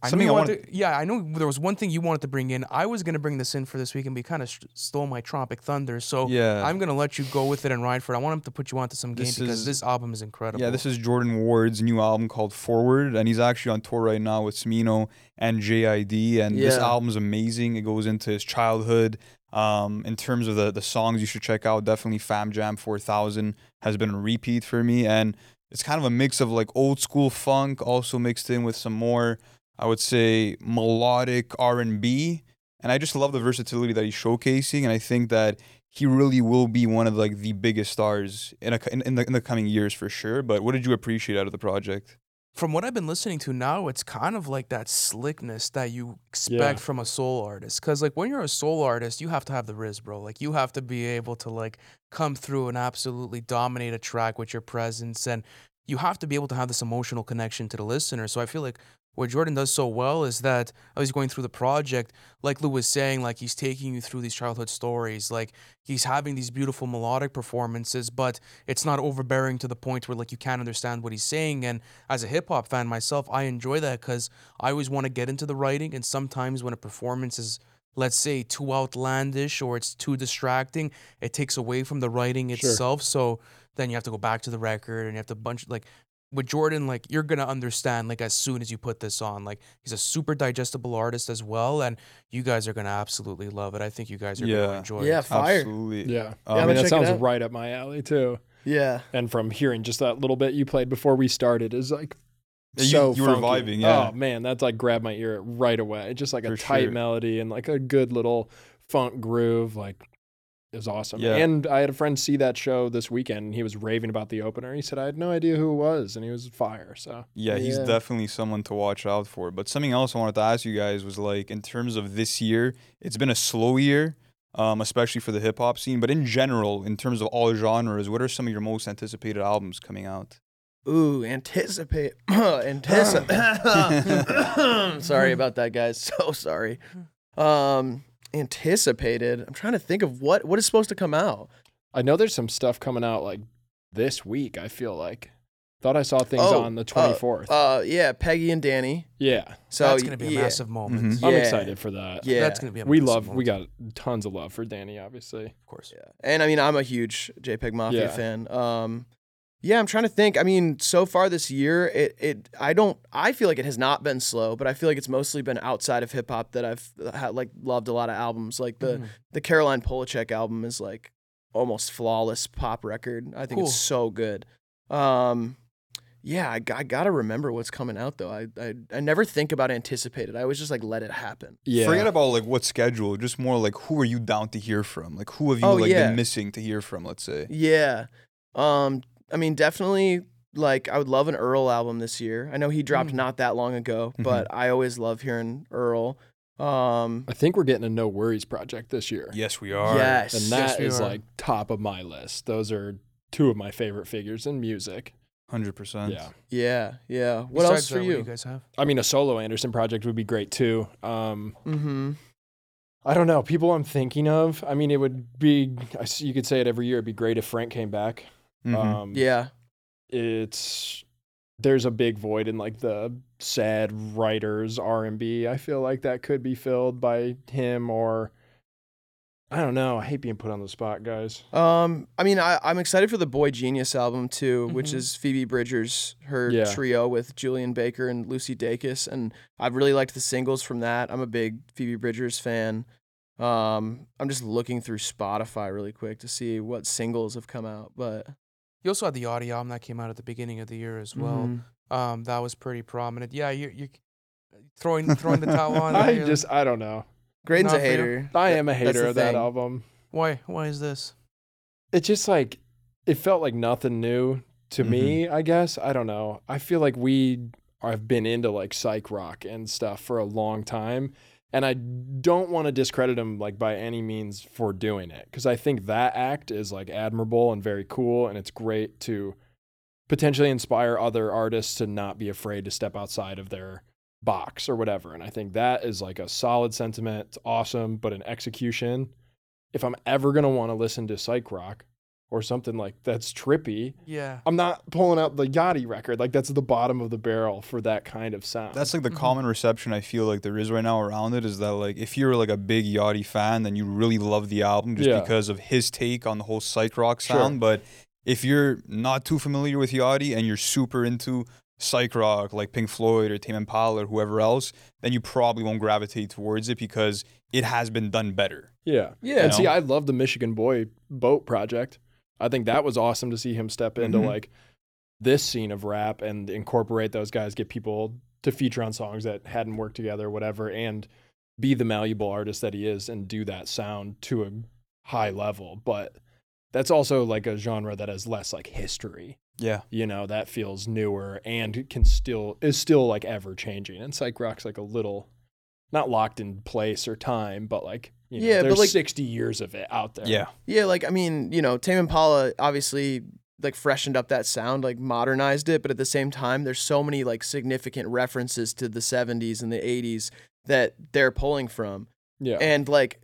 I Something knew I wanted to, yeah, I know there was one thing you wanted to bring in. I was going to bring this in for this week, and we kind of sh- stole my Tropic Thunder. So Yeah. I'm going to let you go with it and ride for it. I want him to put you onto some game This because is- this album is incredible. Yeah, this is Jordan Ward's new album called Forward, and he's actually on tour right now with Smino and JID. And this Yeah. album's amazing. It goes into his childhood, Um, in terms of the the songs you should check out, definitely Fam Jam 4000 has been a repeat for me, and it's kind of a mix of like old school funk, also mixed in with some more, I would say, melodic R and B. And I just love the versatility that he's showcasing, and I think that he really will be one of like the biggest stars in a, in, in the in the coming years for sure. But what did you appreciate out of the project? From what I've been listening to now, it's kind of like that slickness that you expect Yeah. from a soul artist. Cause like when you're a soul artist, you have to have the riz, bro. Like you have to be able to like come through and absolutely dominate a track with your presence, and you have to be able to have this emotional connection to the listener. So I feel like what Jordan does so well is that as he's going through the project, like Lou was saying, like he's taking you through these childhood stories, like he's having these beautiful melodic performances, but it's not overbearing to the point where like you can't understand what he's saying. And as a hip hop fan myself, I enjoy that because I always want to get into the writing, and sometimes when a performance is let's say too outlandish or it's too distracting, it takes away from the writing Sure. itself. So then you have to go back to the record and you have to bunch like with Jordan, like you're gonna understand like as soon as you put this on. Like he's a super digestible artist as well, and you guys are gonna absolutely love it. I think you guys are Yeah. gonna enjoy Yeah, it. fire. Absolutely. Yeah. Um, I I'm mean, that sounds right up my alley too. Yeah. And from hearing just that little bit you played before we started is like Yeah, you- so you were funky. vibing, yeah. Oh man, that's like grabbed my ear right away. Just like a tight sure. melody and like a good little funk groove. Like it was awesome. Yeah. And I had a friend see that show this weekend and he was raving about the opener. He said I had no idea who it was and he was fire. So Yeah, he's Yeah. definitely someone to watch out for. But something else I wanted to ask you guys was like, in terms of this year, it's been a slow year, um, especially for the hip hop scene. But in general, in terms of all genres, what are some of your most anticipated albums coming out? Ooh, anticipate. <clears throat> anticipate. <laughs> <coughs> <coughs> sorry about that, guys. <laughs> So sorry. Um, anticipated. I'm trying to think of what what is supposed to come out. I know there's some stuff coming out like this week, I feel like. Thought I saw things Oh, on the uh, 24th. Uh, yeah, Peggy and Danny. yeah. So That's gonna be a yeah, massive moment. Mhm. I'm Yeah. excited for that. Yeah, That's gonna be a We massive love we got tons of love for Danny, obviously. of course. Yeah. And I mean, I'm a huge JPEG Mafia Yeah. fan. Um, yeah, I'm trying to think. I mean, so far this year, it it I don't I feel like it has not been slow, but I feel like it's mostly been outside of hip hop that I've had, like loved a lot of albums. Like the Mhm. the Caroline Polachek album is like almost flawless pop record. I think Cool. it's so good. Um, yeah, I gotta remember what's coming out though. I, I I never think about anticipated. I always just like let it happen. Yeah. Forget about like what schedule, just more like who are you down to hear from? Like who have you Oh, like yeah. been missing to hear from, let's say. Yeah. Um, I mean, definitely. Like, I would love an Earl album this year. I know he dropped Mm. not that long ago, Mhm. but I always love hearing Earl. Um, I think we're getting a NxWorries project this year. Yes, we are. yes. And Yes, that we is are. like top of my list. Those are two of my favorite figures in music. Hundred percent. Yeah. yeah, yeah. What Besides else for that, What you? you guys have? I mean, a solo Anderson project would be great too. Um, mm-hmm. I don't know. People I'm thinking of, I mean, it would be, I s- you could say it every year. It'd be great if Frank came back. Mhm. Um, Yeah. it's there's a big void in like the sad writers R&B. I feel like that could be filled by him or I don't know. I hate being put on the spot, guys. Um, I mean, I, I'm excited for the Boy Genius album too, which Mhm. is Phoebe Bridgers, her Yeah. trio with Julien Baker and Lucy Dacus, and I've really liked the singles from that. I'm a big Phoebe Bridgers fan. Um, I'm just looking through Spotify really quick to see what singles have come out, but You also had the Yachty album that came out at the beginning of the year as well. Mhm. Um, that was pretty prominent. Yeah, you you throwing throwing the towel on. <laughs> I you're- just I don't know. Graydon's a for you? hater. I am a hater the of that album. why why is this? It just like it felt like nothing new to me, I guess. I don't know. I feel like we have been into like psych rock and stuff for a long time. And I don't want to discredit him like by any means for doing it because I think that act is like admirable and very cool. And it's great to potentially inspire other artists to not be afraid to step outside of their box or whatever. And I think that is like a solid sentiment. It's awesome. But an execution, if I'm ever going to want to listen to psych rock or something like that's trippy, Yeah. I'm not pulling out the Yachty record. Like that's the bottom of the barrel for that kind of sound. That's like the Mhm. common reception I feel like there is right now around it is that like if you're like a big Yachty fan, then you really love the album just Yeah. because of his take on the whole psych rock Sure. sound. But if you're not too familiar with Yachty and you're super into psych rock like Pink Floyd or Tame Impala or whoever else, then you probably won't gravitate towards it because it has been done better. Yeah. Yeah. And see. I love the Michigan Boy boat project. I think that was awesome to see him step into Mhm. like this scene of rap and incorporate those guys, get people to feature on songs that hadn't worked together, whatever, and be the malleable artist that he is and do that sound to a high level. But that's also like a genre that has less like history. Yeah. You know, that feels newer and can still is still like ever changing. And psych rock's like a little not locked in place or time, but like you know, Yeah, but, there's like- 60 years of it out there. Yeah. Yeah, like I mean, you know, Tame Impala obviously like freshened up that sound, like modernized it, but at the same time, there's so many like significant references to the 70s and the 80s that they're pulling from. Yeah. And like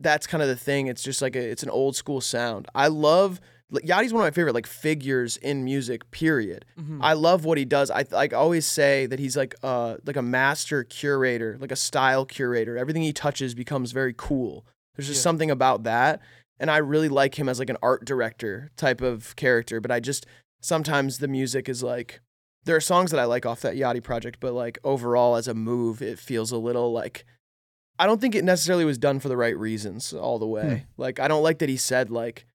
that's kind of the thing. It's just like a, it's an old school sound. I love like, Yachty's one of my favorite like figures in music. Period. Mhm. I love what he does. I like always say that he's like uh like a master curator, like a style curator. Everything he touches becomes very cool. There's just Yeah. something about that, and I really like him as like an art director type of character. But I just sometimes the music is like there are songs that I like off that Yachty project, but like overall as a move, it feels a little like I don't think it necessarily was done for the right reasons all the way. Like I don't like that he said like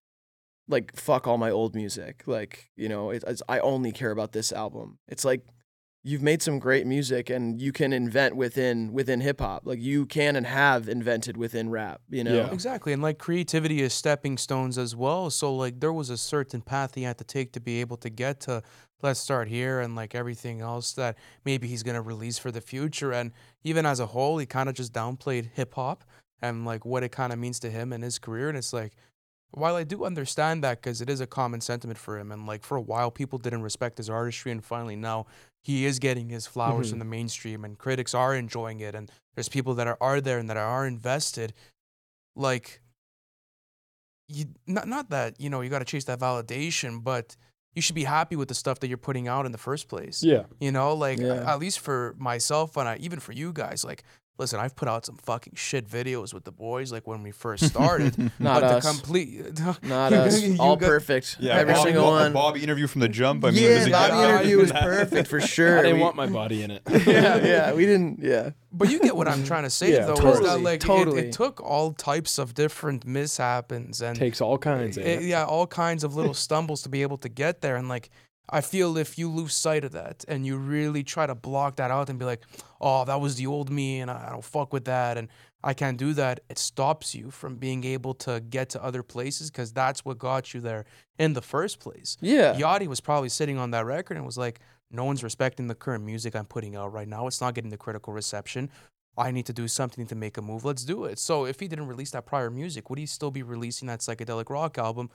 like fuck all my old music. Like, you know, it, it's, I only care about this album. It's like you've made some great music and you can invent within within hip hop. Like you can and have invented within rap, you know. Yeah. Exactly. And like creativity is stepping stones as well. So like there was a certain path he had to take to be able to get to let's start here and like everything else that maybe he's gonna release for the future. And even as a whole, he kind of just downplayed hip hop and like what it kind of means to him and his career. And it's like while I do understand that because it is a common sentiment for him, and like for a while people didn't respect his artistry, and finally now he is getting his flowers Mhm. in the mainstream, and critics are enjoying it, and there's people that are, are there and that are invested. Like, you not not that you know you got to chase that validation, but you should be happy with the stuff that you're putting out in the first place. Yeah. You know, like Yeah. at least for myself and I, even for you guys, like. Listen, I've put out some fucking shit videos with the boys, like when we first started. <laughs> Not but us. the complete, <laughs> Not us. You All got- perfect. Yeah. Every Bobby, single Bobby- one. Bobby interview from the jump. I mean, yeah, was it- Bobby yeah, interview was perfect for <laughs> sure. I didn't We- want my body in it. yeah, yeah, we didn't. Yeah, But you get what I'm trying to say, Yeah, though. Totally, that like it- totally. It, took all types of different mishaps and Takes all kinds of it- yeah, all kinds of little stumbles to be able to get there. And like, I feel if you lose sight of that and you really try to block that out and be like, oh, that was the old me and I don't fuck with that and I can't do that, it stops you from being able to get to other places because that's what got you there in the first place. yeah, Yachty was probably sitting on that record and was like, no one's respecting the current music I'm putting out right now. It's not getting the critical reception. I need to do something to make a move. Let's do it. So if he didn't release that prior music, would he still be releasing that psychedelic rock album?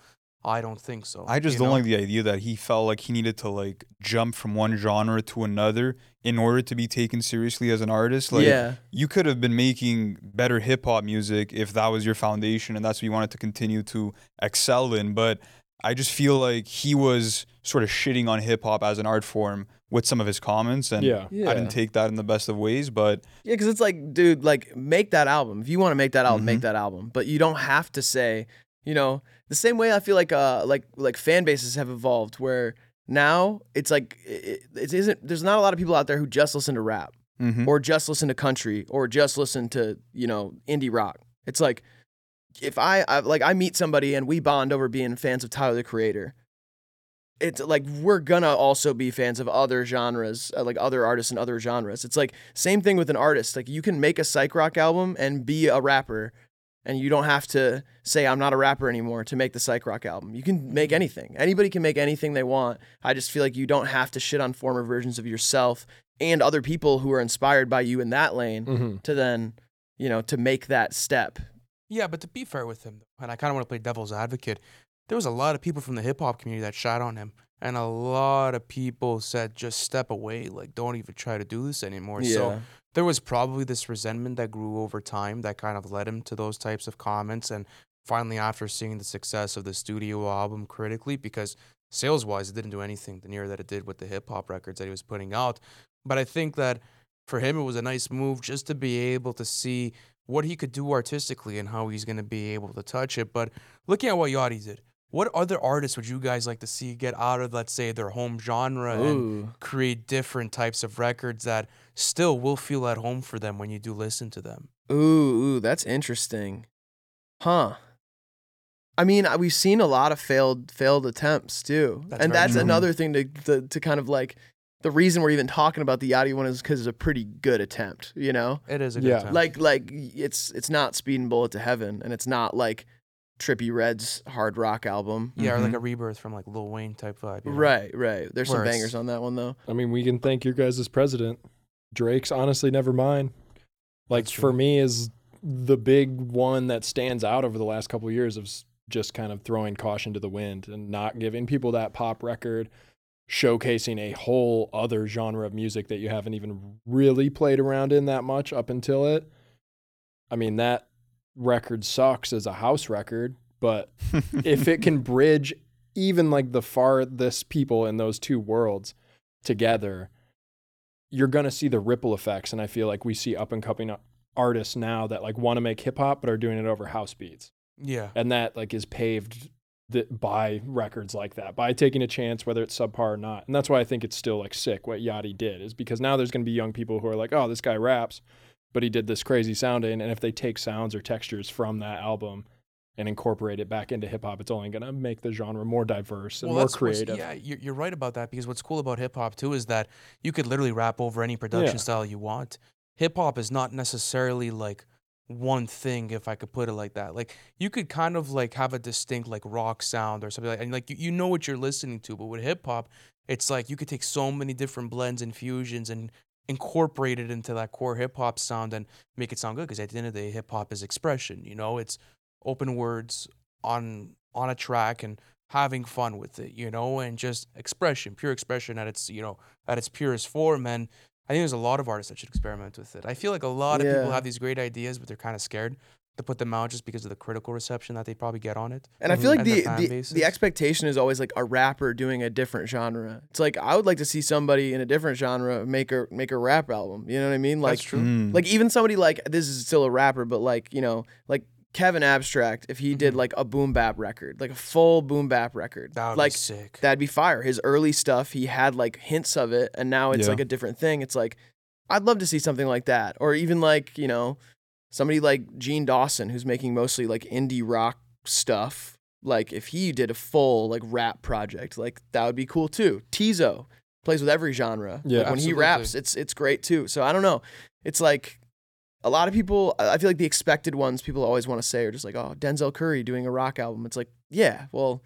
I don't think so. I just don't know? like the idea that he felt like he needed to like jump from one genre to another in order to be taken seriously as an artist. Like yeah, you could have been making better hip hop music if that was your foundation and that's what you wanted to continue to excel in. But I just feel like he was sort of shitting on hip hop as an art form with some of his comments, and Yeah. yeah. I didn't take that in the best of ways. But Yeah, because it's like, dude, like make that album. If you want to make that album, make Mhm. that album. But you don't have to say, you know, the same way I feel like uh like like fan bases have evolved where now it's like it, it isn't there's not a lot of people out there who just listen to rap mhm. or just listen to country or just listen to, you know, indie rock. It's like if I, I like I meet somebody and we bond over being fans of Tyler the Creator. It's like we're gonna also be fans of other genres, uh, like other artists and other genres. It's like same thing with an artist. Like you can make a psych rock album and be a rapper, and you don't have to say I'm not a rapper anymore to make the psych rock album. You can make anything. Anybody can make anything they want. I just feel like you don't have to shit on former versions of yourself and other people who are inspired by you in that lane Mhm. to then, you know, to make that step. Yeah, but to be fair with him, and I kind of want to play devil's advocate, there was a lot of people from the hip hop community that shot on him, and a lot of people said just step away, like don't even try to do this anymore. So there was probably this resentment that grew over time that kind of led him to those types of comments. And finally, after seeing the success of the studio album critically, because sales wise, it didn't do anything the near that it did with the hip hop records that he was putting out. But I think that for him, it was a nice move just to be able to see what he could do artistically and how he's going to be able to touch it. But looking at what Yachty did, what other artists would you guys like to see get out of, let's say, their home genre and create different types of records that still will feel at home for them when you do listen to them? Ooh, ooh, that's interesting. Huh. I mean, we've seen a lot of failed failed attempts too, That's and that's true. Mm-hmm. another thing to, to to kind of like. The reason we're even talking about the Yachty one is because it's a pretty good attempt, you know. It is a good Yeah. time. Like like it's it's not Speedin' Bullet to Heaven, and it's not like Trippie Redd's hard rock album. yeah, or like a mm-hmm. rebirth from like Lil Wayne type vibe. you know? Right, right. There's some Where bangers on that one though. I mean, we can thank your guys as president. Drake's honestly never mind. Like That's for me is the big one that stands out over the last couple of years of s- just kind of throwing caution to the wind and not giving people that pop record, showcasing a whole other genre of music that you haven't even really played around in that much up until it. I mean, that record sucks as a house record, but <laughs> if it can bridge even like the farthest people in those two worlds together, you're gonna see the ripple effects. And I feel like we see up and coming artists now that like want to make hip hop but are doing it over house beats, Yeah. and that like is paved th- by records like that by taking a chance whether it's subpar or not. And that's why I think it's still like sick what Yachty did is because now there's gonna be young people who are like, oh, this guy raps, but he did this crazy sounding, and if they take sounds or textures from that album and incorporate it back into hip hop, it's only gonna make the genre more diverse and more creative. Yeah, you're, you're right about that because what's cool about hip hop too is that you could literally rap over any production Yeah. style you want. Hip hop is not necessarily like one thing, if I could put it like that. Like you could kind of like have a distinct like rock sound or something like, and like you, you know what you're listening to. But with hip hop, it's like you could take so many different blends and fusions and incorporate it into that core hip hop sound and make it sound good. Because at the end of the day, hip hop is expression. You know, it's open words on on a track and having fun with it, you know, and just expression, pure expression at its, you know, at its purest form. And I think there's a lot of artists that should experiment with it. I feel like a lot of people have these great ideas, but they're kind of scared to put them out just because of the critical reception that they probably get on it. And I feel like the the the, the expectation is always like a rapper doing a different genre. It's like I would like to see somebody in a different genre make a make a rap album. You know what I mean? Like That's true. Mm. like even somebody like this is still a rapper, but like you know like Kevin Abstract, if he did Mhm. like a boom bap record, like a full boom bap record, That would like be sick. that'd be fire. His early stuff, he had like hints of it, and now it's Yeah. like a different thing. It's like I'd love to see something like that, or even like you know somebody like Jean Dawson, who's making mostly like indie rock stuff. Like if he did a full like rap project, like that would be cool too. Tizo plays with every genre. Yeah. like, when he raps, it's it's great too. So I don't know. It's like a lot of people. I I feel like the expected ones people always want to say are just like, oh, Denzel Curry doing a rock album. It's like, yeah, well.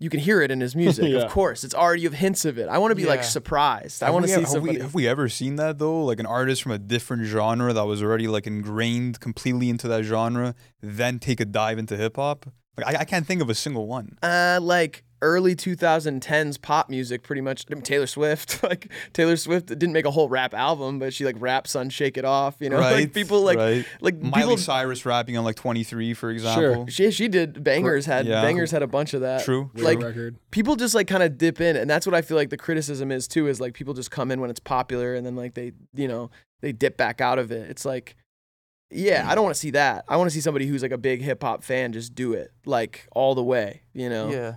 You can hear it in his <laughs> music, Yeah. of course. It's already you have hints of it. I want to be like Yeah. surprised. I want to we- see have somebody. We, have we ever seen that though? Like an artist from a different genre that was already like ingrained completely into that genre, then take a dive into hip hop? Like I, I can't think of a single one. Uh, like early 2010s pop music, pretty much. I mean, Taylor Swift, <laughs> like Taylor Swift didn't make a whole rap album, but she like raps on "Shake It Off." You know, <laughs> right? like people like right. like Miley people. Cyrus rapping on like 23, for example. sure. She she did bangers had Yeah. bangers had a bunch of that. True. Weird Like record. people just like kind of dip in, and that's what I feel like the criticism is too. Is like people just come in when it's popular, and then like they you know they dip back out of it. It's like. Yeah, I don't want to see that. I want to see somebody who's like a big hip hop fan just do it like all the way, you know. Yeah.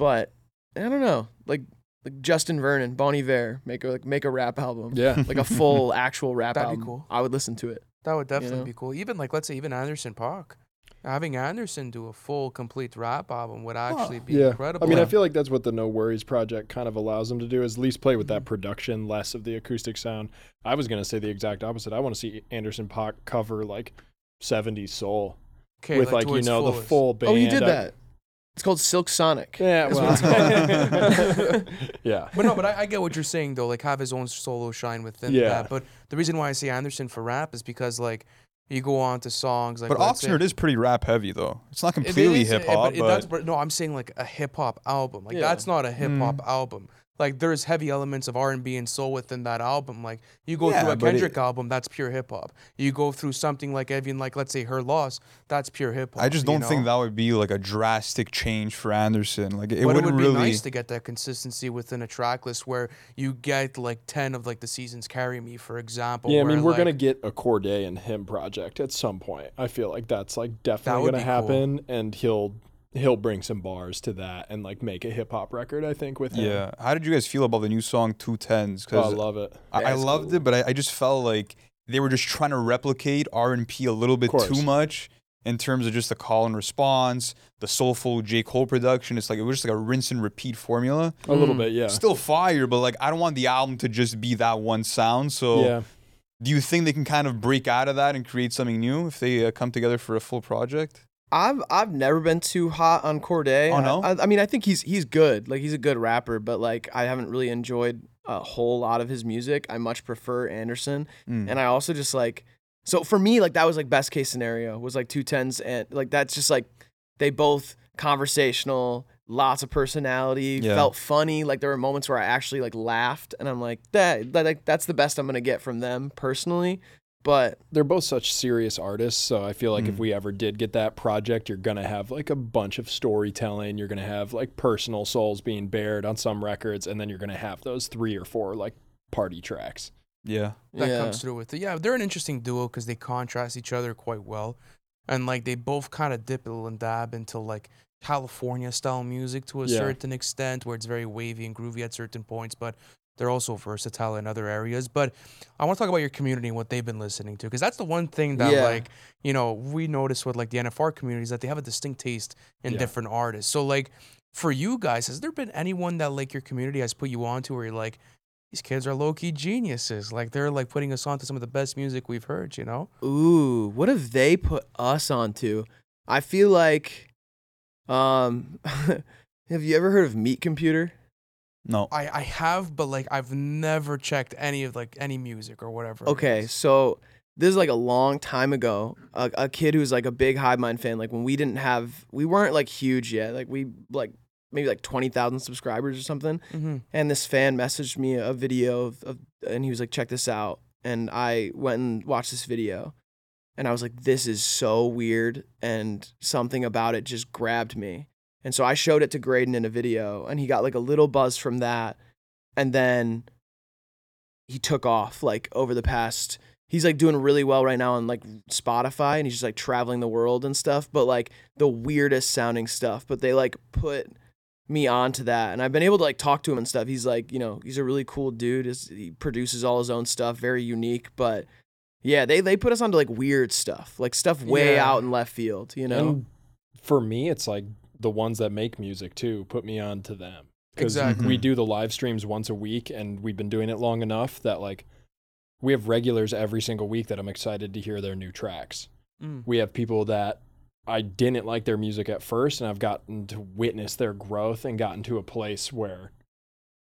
But I don't know, like like Justin Vernon, Bon Iver, make a like make a rap album, Yeah. like a full <laughs> actual rap That'd be album. cool. I would listen to it. That would definitely know? be cool. Even like let's say even Anderson Paak. Having Anderson do a full complete rap album would actually be yeah. incredible. I mean, I feel like that's what the NxWorries project kind of allows them to do is at least play with that mm-hmm. production, less of the acoustic sound. I was gonna say the exact opposite. I want to see Anderson Paak cover like 70s soul okay, with like, to you its know the full oh, band. oh, he did I- that. It's called Silk Sonic. Yeah, well, what <laughs> yeah. But no, but I, I get what you're saying though. Like have his own solo shine within Yeah. that. But the reason why I say Anderson for rap is because like you go on to songs like. but let's Oxnard is pretty rap heavy though. It's not completely is, hip hop, it- but, but no, I'm saying like a hip hop album. Like Yeah. that's not a hip hop Mm. album. Like there's heavy elements of R and B and soul within that album. Like you go Yeah, through a but it- Kendrick album, that's pure hip hop. You go through something like even like let's say Her Loss, that's pure hip hop. I just don't think that would be like a drastic change for Anderson. Like it but it wouldn't would be nice to get that consistency within a track list where you get like ten of like the seasons carry me, for example. Yeah, I mean, we're like, gonna get a Cordae and him project at some point. I feel like that's like definitely would gonna be cool. happen, and he'll he'll bring some bars to that and like make a hip hop record. I think with him. Yeah. How did you guys feel about the new song Two Tens? Oh, I love it. I, I loved cool. it, but I, I just felt like they were just trying to replicate R and P a little bit too much in terms of just the call and response, the soulful J Cole production. It's like it was just like a rinse and repeat formula. A little Mm. bit, yeah. Still fire, but like I don't want the album to just be that one sound. So yeah. do you think they can kind of break out of that and create something new if they uh, come together for a full project? I've I've never been too hot on Cordae. Oh, no? I, I mean, I think he's he's good. Like he's a good rapper, but like I haven't really enjoyed a whole lot of his music. I much prefer Anderson, Mm. and I also just like. So for me, like that was like best case scenario was like two tens and like that's just like they both conversational, lots of personality, Yeah. felt funny. Like there were moments where I actually like laughed, and I'm like that. that like, that's the best I'm gonna get from them personally. But They're both such serious artists, so I feel like if Mm. we ever did get that project, you're gonna have like a bunch of storytelling. You're gonna have like personal souls being bared on some records, and then you're gonna have those three or four like party tracks. yeah. that yeah. comes through with it. Yeah, they're an interesting duo because they contrast each other quite well, and like they both kind of dip and dab into like California style music to a Yeah. certain extent, where it's very wavy and groovy at certain points, but they're also versatile in other areas. But I want to talk about your community and what they've been listening to, because that's the one thing that Yeah. like you know we notice with like the NFR community is that they have a distinct taste in Yeah. different artists. So like for you guys, has there been anyone that like your community has put you on to where you're like, these kids are low key geniuses. Like they're like putting us on to some of the best music we've heard, you know? Ooh, what have they put us onto? I feel like, um, <laughs> have you ever heard of Meat Computer? No. I, I have, but like I've never checked any of like any music or whatever. Okay, so this is like a long time ago. A, a kid who's like a big Hive Mind fan. Like when we didn't have, we weren't like huge yet. Like we like maybe like twenty thousand subscribers or something. Mhm. And this fan messaged me a video of, of, and he was like, check this out. And I went and watched this video. And I was like, this is so weird. And something about it just grabbed me. And so I showed it to Graydon in a video, and he got like a little buzz from that. And then he took off like over the past. He's like doing really well right now on like Spotify, and he's just like traveling the world and stuff. But like the weirdest sounding stuff. But they like put me onto that and I've been able to like talk to him and stuff. He's like, you know, he's a really cool dude. He produces all his own stuff, very unique, but yeah, they they put us onto like weird stuff, like stuff way Yeah. out in left field, you know. And for me, it's like the ones that make music too put me on to them. 'Cause Exactly. We Mhm. do the live streams once a week, and we've been doing it long enough that like we have regulars every single week that I'm excited to hear their new tracks. Mm. We have people that I didn't like their music at first, and I've gotten to witness their growth and gotten to a place where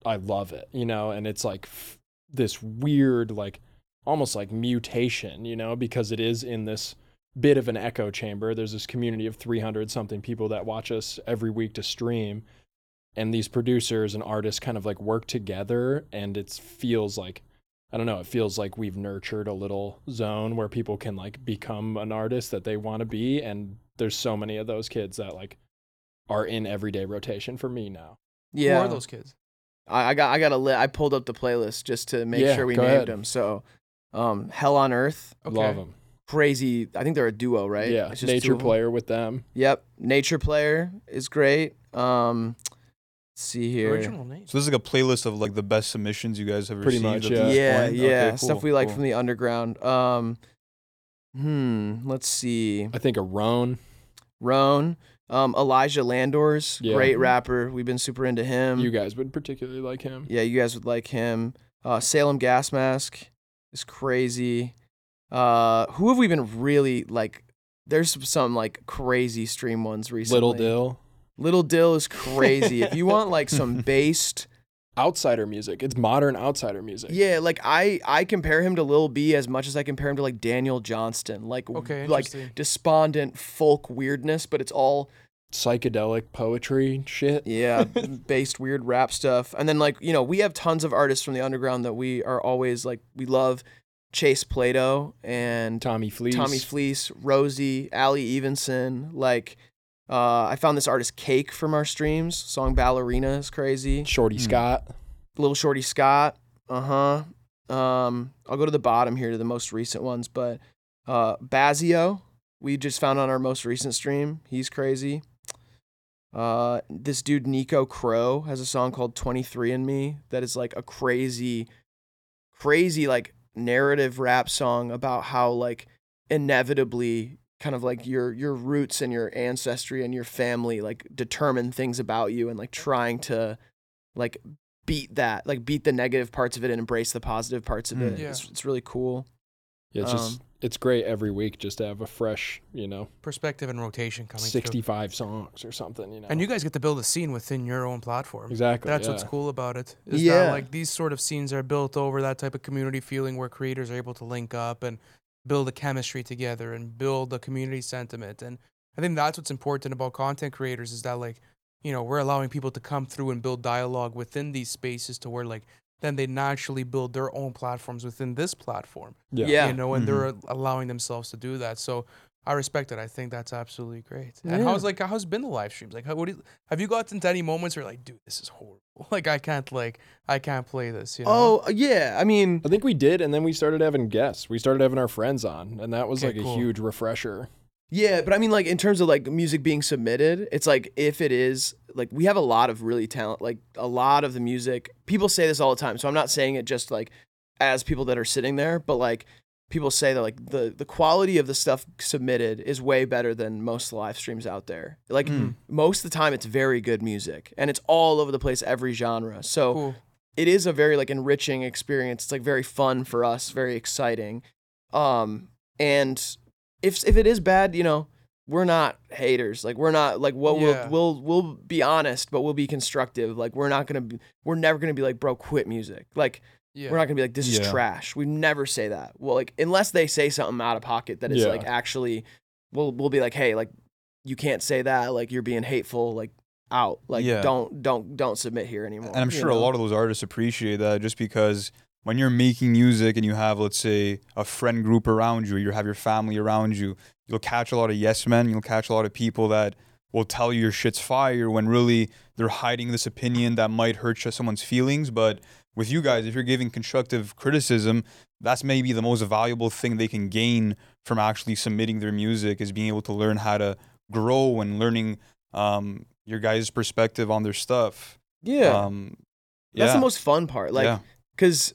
I love it, you know, and it's like f- this weird, like almost like mutation, you know, because it is in this bit of an echo chamber. There's this community of 300 something people that watch us every week to stream. And these producers and artists kind of like work together, and it feels like I don't know, it feels like we've nurtured a little zone where people can like become an artist that they want to be. And there's so many of those kids that like are in everyday rotation for me now. yeah, Who are those kids? I, I got I got a li- I pulled up the playlist just to make Yeah, sure we named ahead. them. So, um, Hell on Earth, Okay. Love them. Crazy. I think they're a duo, right? Yeah. It's just Nature player with them. Yep, Nature Player is great. Um, let's see here. Original name. So this is like a playlist of like the best submissions you guys have Pretty received. much, at yeah, point? yeah, Okay, stuff we like cool. from the underground. Um, hmm, let's see. I think a Roan. Roan, um, Elijah Landors, Yeah. great rapper. We've been super into him. You guys would particularly like him. yeah, you guys would like him. Uh, Salem Gas Mask is crazy. Uh, who have we been really like? There's some like crazy stream ones recently. Little Dill. Little Dill is <laughs> crazy. if you want like some <laughs> based, Outsider music. It's modern outsider music. yeah, like I I compare him to Lil B as much as I compare him to like Daniel Johnston. Like Okay, like despondent folk weirdness, but it's all Psychedelic poetry shit. yeah, <laughs> based weird rap stuff. And then like, you know, we have tons of artists from the underground that we are always like we love Chase Plato and Tommy Fleece. Tommy Fleece, Rosie, Ali Evenson, like uh, I found this artist Cake from our streams. Song Ballerina is crazy. Shorty Hmm. Scott. Little Shorty Scott. Uh huh. Um, I'll go to the bottom here to the most recent ones, but uh, Bazio, we just found on our most recent stream. He's crazy. Uh, this dude Nico Crow has a song called 23 and Me that is like a crazy, crazy like narrative rap song about how like inevitably kind of like your your roots and your ancestry and your family like determine things about you and like trying to like beat that like beat the negative parts of it and embrace the positive parts of Mm. it Yeah. it's, it's really cool Yeah, it's just Um, it's great every week just to have a fresh, you know, Perspective and rotation coming through. 65 songs or something, you know. And you guys get to build a scene within your own platform. exactly. That's yeah. what's cool about it. Is Yeah. that like these sort of scenes are built over that type of community feeling where creators are able to link up and build a chemistry together and build a community sentiment. And I think that's what's important about content creators is that like, you know, we're allowing people to come through and build dialogue within these spaces to where like then they naturally build their own platforms within this platform. Yeah. Yeah. You know, and they're mm-hmm. allowing themselves to do that. So I respect it. I think that's absolutely great. And Yeah. how's like how's been the live streams? Like, how, what do you, have you gotten into any moments where you're like, dude, this is horrible. <laughs> Like, I can't like I can't play this. You know? oh uh, yeah i mean I think we did, and then we started having guests. We started having our friends on, and that was Okay, like cool. a huge refresher. Yeah, but I mean, like in terms of like music being submitted, it's like if it is like we have a lot of really talent, like a lot of the music. People say this all the time, so I'm not saying it just like as people that are sitting there, but like people say that like the the quality of the stuff submitted is way better than most live streams out there. Like Mm. most of the time, it's very good music, and it's all over the place, every genre. So cool. it is a very like enriching experience. It's like very fun for us, very exciting. Um, and if if it is bad, you know, we're not haters. Like we're not like what Yeah. we'll we'll we'll be honest, but we'll be constructive. Like we're not gonna be we're never gonna be like bro quit music. Like Yeah. we're not gonna be like this is Yeah. trash. We never say that. Well, like unless they say something out of pocket that is Yeah. like actually, we'll we'll be like hey like you can't say that. Like you're being hateful. Like out. Like Yeah. don't don't don't submit here anymore. And I'm you sure a lot of those artists appreciate that just because when you're making music and you have, let's say, a friend group around you, you have your family around you, you'll catch a lot of yes men, you'll catch a lot of people that will tell you your shit's fire when really they're hiding this opinion that might hurt just someone's feelings. But with you guys, if you're giving constructive criticism, that's maybe the most valuable thing they can gain from actually submitting their music is being able to learn how to grow and learning um, your guys' perspective on their stuff. yeah. Um, That's yeah. the most fun part. Like, yeah. Because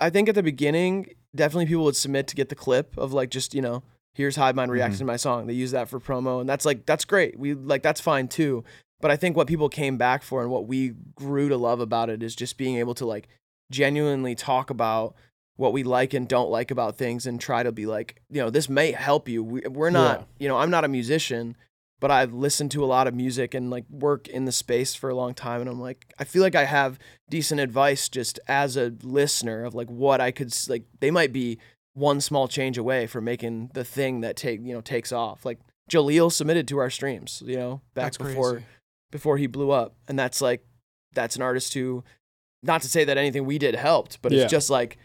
I think at the beginning, definitely people would submit to get the clip of like just you know, here's Hive Mind reacting Mhm. to my song. They use that for promo, and that's like that's great. We like that's fine too. But I think what people came back for and what we grew to love about it is just being able to like genuinely talk about what we like and don't like about things and try to be like, you know, this may help you. We, we're not, Yeah. you know, I'm not a musician, but I've listened to a lot of music and like work in the space for a long time. And I'm like, I feel like I have decent advice just as a listener of like what I could, like, they might be one small change away from making the thing that take, you know, takes off. Like Jaleel submitted to our streams, you know, back That's before crazy. before he blew up. And that's like that's an artist who not to say that anything we did helped, but Yeah. it's just like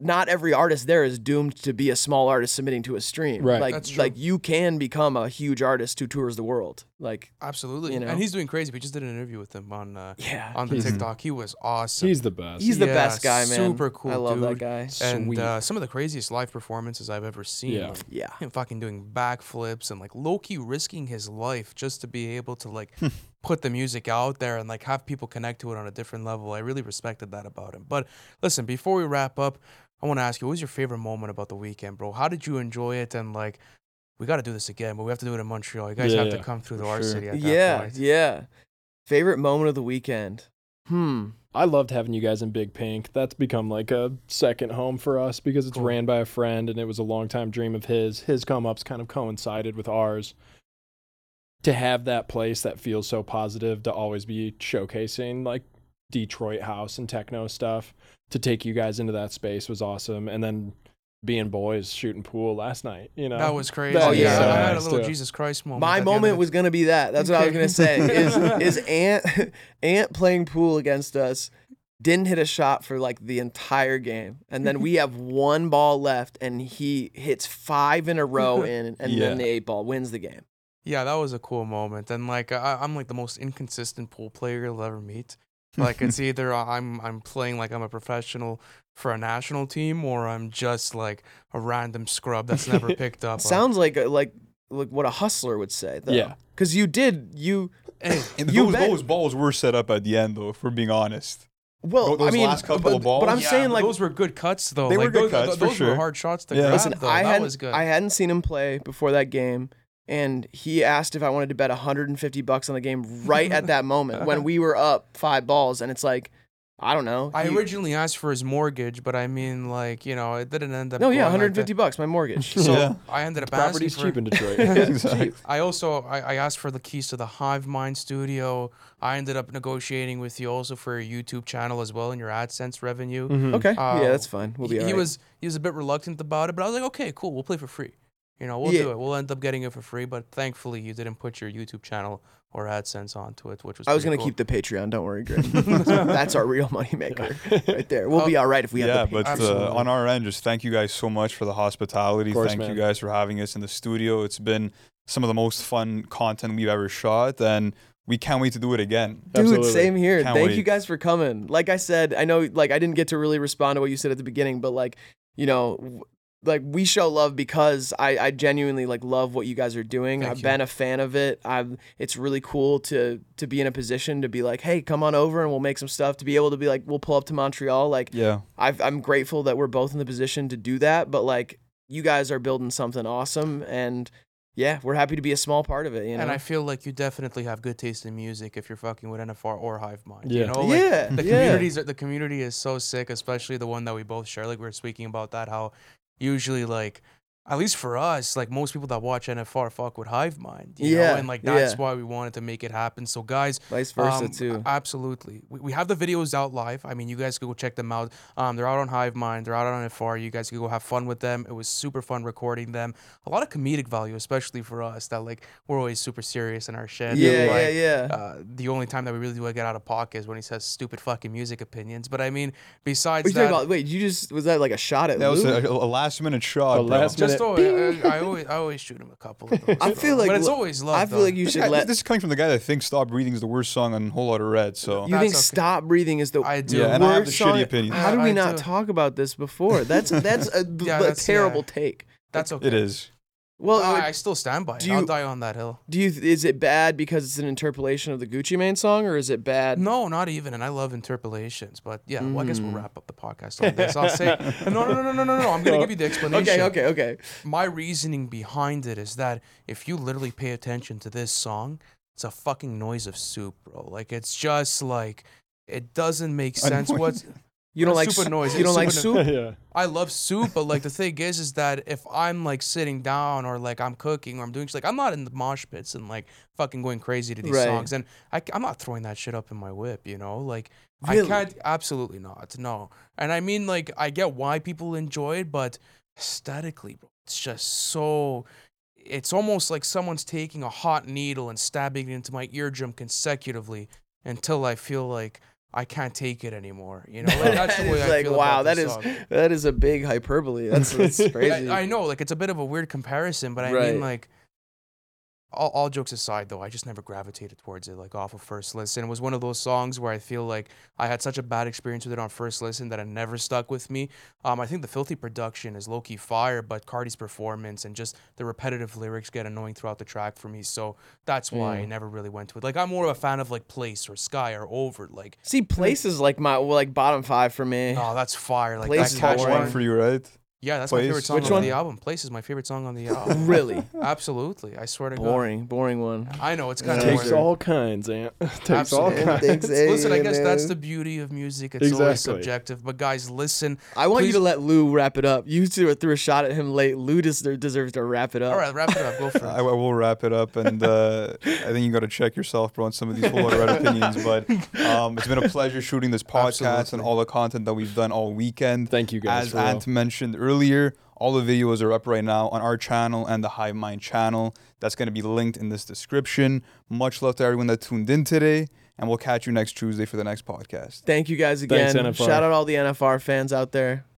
not every artist there is doomed to be a small artist submitting to a stream. Right. Like That's true. like you can become a huge artist who tours the world. Like Absolutely. you know? And he's doing crazy. We just did an interview with him on uh, yeah. on the TikTok. He was awesome. He's the best. He's the Yeah, best guy, man. super cool I love that guy. and uh, some of the craziest live performances I've ever seen. Yeah. like, Yeah. him fucking doing backflips and like low key risking his life just to be able to like put the music out there and like have people connect to it on a different level. I really respected that about him. But listen, before we wrap up, I want to ask you, what was your favorite moment about the weekend, bro? How did you enjoy it? And like, we got to do this again, but we have to do it in Montreal. You guys Yeah, have to come through to for our sure. city at that Yeah, point. yeah. Favorite moment of the weekend. Hmm. I loved having you guys in Big Pink. That's become like a second home for us because it's Cool. ran by a friend and it was a longtime dream of his. His come ups kind of coincided with ours. To have that place that feels so positive, to always be showcasing like Detroit house and techno stuff, to take you guys into that space was awesome. And then being boys shooting pool last night, you know. That was crazy. That oh, was yeah, so I had a little too. Jesus Christ moment. My at the end of moment was gonna be that. That's what I was gonna say. Is <laughs> is Ant Ant playing pool against us? Didn't hit a shot for like the entire game, and then we have one ball left, and he hits five in a row <laughs> in, and Yeah. then the eight ball wins the game. Yeah, that was a cool moment. And like I, I'm like the most inconsistent pool player you'll ever meet. Like it's <laughs> either I'm I'm playing like I'm a professional for a national team or I'm just like a random scrub that's never <laughs> picked up. Sounds like like like what a hustler would say. Though. Yeah. because you did you. Hey, <coughs> And You those, bet. those balls were set up at the end, though. If we're being honest. Well, Those I mean, last couple but, of balls? but I'm yeah, saying but like those were good cuts though. They were good those, cuts, th- for those sure. were hard shots to Yeah. grab. Listen, though. I that hadn't, was good. I hadn't seen him play before that game, and he asked if I wanted to bet 150 bucks on the game right at <laughs> that moment when we were up five balls, and it's like, I don't know. I he- originally asked for his mortgage, but I mean, like you know, it didn't end up. no, yeah, going like 150 bucks, my mortgage. <laughs> So Yeah. I ended up asking Property's for. cheap in <laughs> Detroit. exactly. I also I, I asked for the keys to the Hive Mind studio. I ended up negotiating with you also for your YouTube channel as well and your AdSense revenue. Mhm. okay, Uh, yeah, that's fine. We'll be he, alright. he was he was a bit reluctant about it, but I was like, okay, cool, we'll play for free. You know, we'll Yeah. do it. We'll end up getting it for free. But thankfully, you didn't put your YouTube channel or AdSense onto it, which was. I was gonna cool. keep the Patreon. Don't worry, Greg. <laughs> <laughs> that's our real moneymaker <laughs> right there. We'll Oh, be all right if we have yeah, but uh, on our end, just thank you guys so much for the hospitality. course, thank man. you guys for having us in the studio. It's been some of the most fun content we've ever shot, and we can't wait to do it again. Dude, Absolutely. same here. Can't Thank wait. you guys for coming. Like I said, I know like I didn't get to really respond to what you said at the beginning, but like, you know, w- like we show love because I, I genuinely like love what you guys are doing. Thank I've you. been a fan of it. I've it's really cool to to be in a position to be like, hey, come on over and we'll make some stuff. To be able to be like, we'll pull up to Montreal. Like Yeah, I've, I'm grateful that we're both in the position to do that. But like, you guys are building something awesome, and yeah, we're happy to be a small part of it. You know. And I feel like you definitely have good taste in music if you're fucking with NFR or Hive Mind. Yeah. You know, like, yeah, the yeah. communities the community is so sick especially the one that we both share like we are speaking about that how usually like at least for us like most people that watch nfr fuck with hive mind you Yeah, know and like that's yeah. why we wanted to make it happen so guys Vice versa um, too. absolutely we, we have the videos out live i mean you guys could go check them out um, they're out on hive mind they're out on nfr you guys could go have fun with them it was super fun recording them a lot of comedic value especially for us that like we're always super serious in our shit yeah, like, yeah, yeah. uh, the only time that we really do get out of pocket is when he says stupid fucking music opinions. But I mean, besides What are you that, about? Wait, you just was that like a shot at that was a, a last minute shot. A bro. last just always, I, I always I always shoot him a couple of those. I though. feel like but it's always love. I feel though. like you should Yeah, let. this is coming from the guy that thinks "Stop Breathing" is the worst song on Whole Lotta Red. So You That's think okay. "Stop Breathing" is the I do. Yeah, and I have worst the shitty opinion. How did I- we I not do. talk about this before? That's that's a, <laughs> Yeah, a that's- terrible yeah. take. that's okay. it is. Well, I, I still stand by it. do I'll you- die on that hill. do you is it bad because it's an interpolation of the Gucci Mane song, or is it bad? No, not even. And I love interpolations. But yeah, well, I guess we'll Mm. wrap up the podcast on this. I'll say <laughs> no, no, no, no, no, no, no. I'm gonna give you the explanation. Okay, okay, okay. my reasoning behind it is that if you literally pay attention to this song, it's a fucking noise of soup, bro. Like it's just like it doesn't make <laughs> sense. What's You don't like super soup? noise. You don't like soup? <laughs> yeah. I love soup, but like the thing is, is that if I'm like sitting down or like I'm cooking or I'm doing like I'm not in the mosh pits and like fucking going crazy to these Right. songs, and I, am not throwing that shit up in my whip, you know, like. Really? I can't absolutely not. No. And I mean like I get why people enjoy it, but aesthetically, bro, it's just so it's almost like someone's taking a hot needle and stabbing it into my eardrum consecutively until I feel like I can't take it anymore. You know, <laughs> like, that's the way I like feel wow, about that is that is a big hyperbole. That's, that's <laughs> crazy. I, I know, like it's a bit of a weird comparison, but I Right. mean, like, all, all jokes aside, though, I just never gravitated towards it, like off of first listen. It was one of those songs where I feel like I had such a bad experience with it on first listen that it never stuck with me. Um, I think the filthy production is low key fire, but Carti's performance and just the repetitive lyrics get annoying throughout the track for me. So that's why I Mm. never really went to it. Like, I'm more of a fan of like Place or Sky or Over. Like, See, place is like my like bottom five for me. oh, that's fire. Like, Place that is Top catch one one. for you, right? Yeah, that's my favorite song Which on one? the album. Place is my favorite song on the <laughs> album. really Absolutely, I swear to God. boring, boring one. I know it's kind Yeah, of Takes sure. all kinds, Ant. <laughs> Takes all Absolutely. kinds. Thanks, eh? <laughs> Listen, I guess that's the beauty of music. It's always subjective. But guys, listen. I want you to let Lou wrap it up. You two threw a shot at him late. Lou des- deserves to wrap it up. All right, wrap it up. Go for I, I will wrap it up, and uh, I think you got to check yourself, bro, on some of these Whole Lotta Red opinions. But um, it's been a pleasure shooting this podcast and all the content that we've done all weekend. Thank you guys. As for real. Ant mentioned earlier, all the videos are up right now on our channel and the Hive Mind channel. That's going to be linked in this description. Much love to everyone that tuned in today, and we'll catch you next Tuesday for the next podcast. Thank you guys again. Thanks, NFR. Shout out all the NFR fans out there.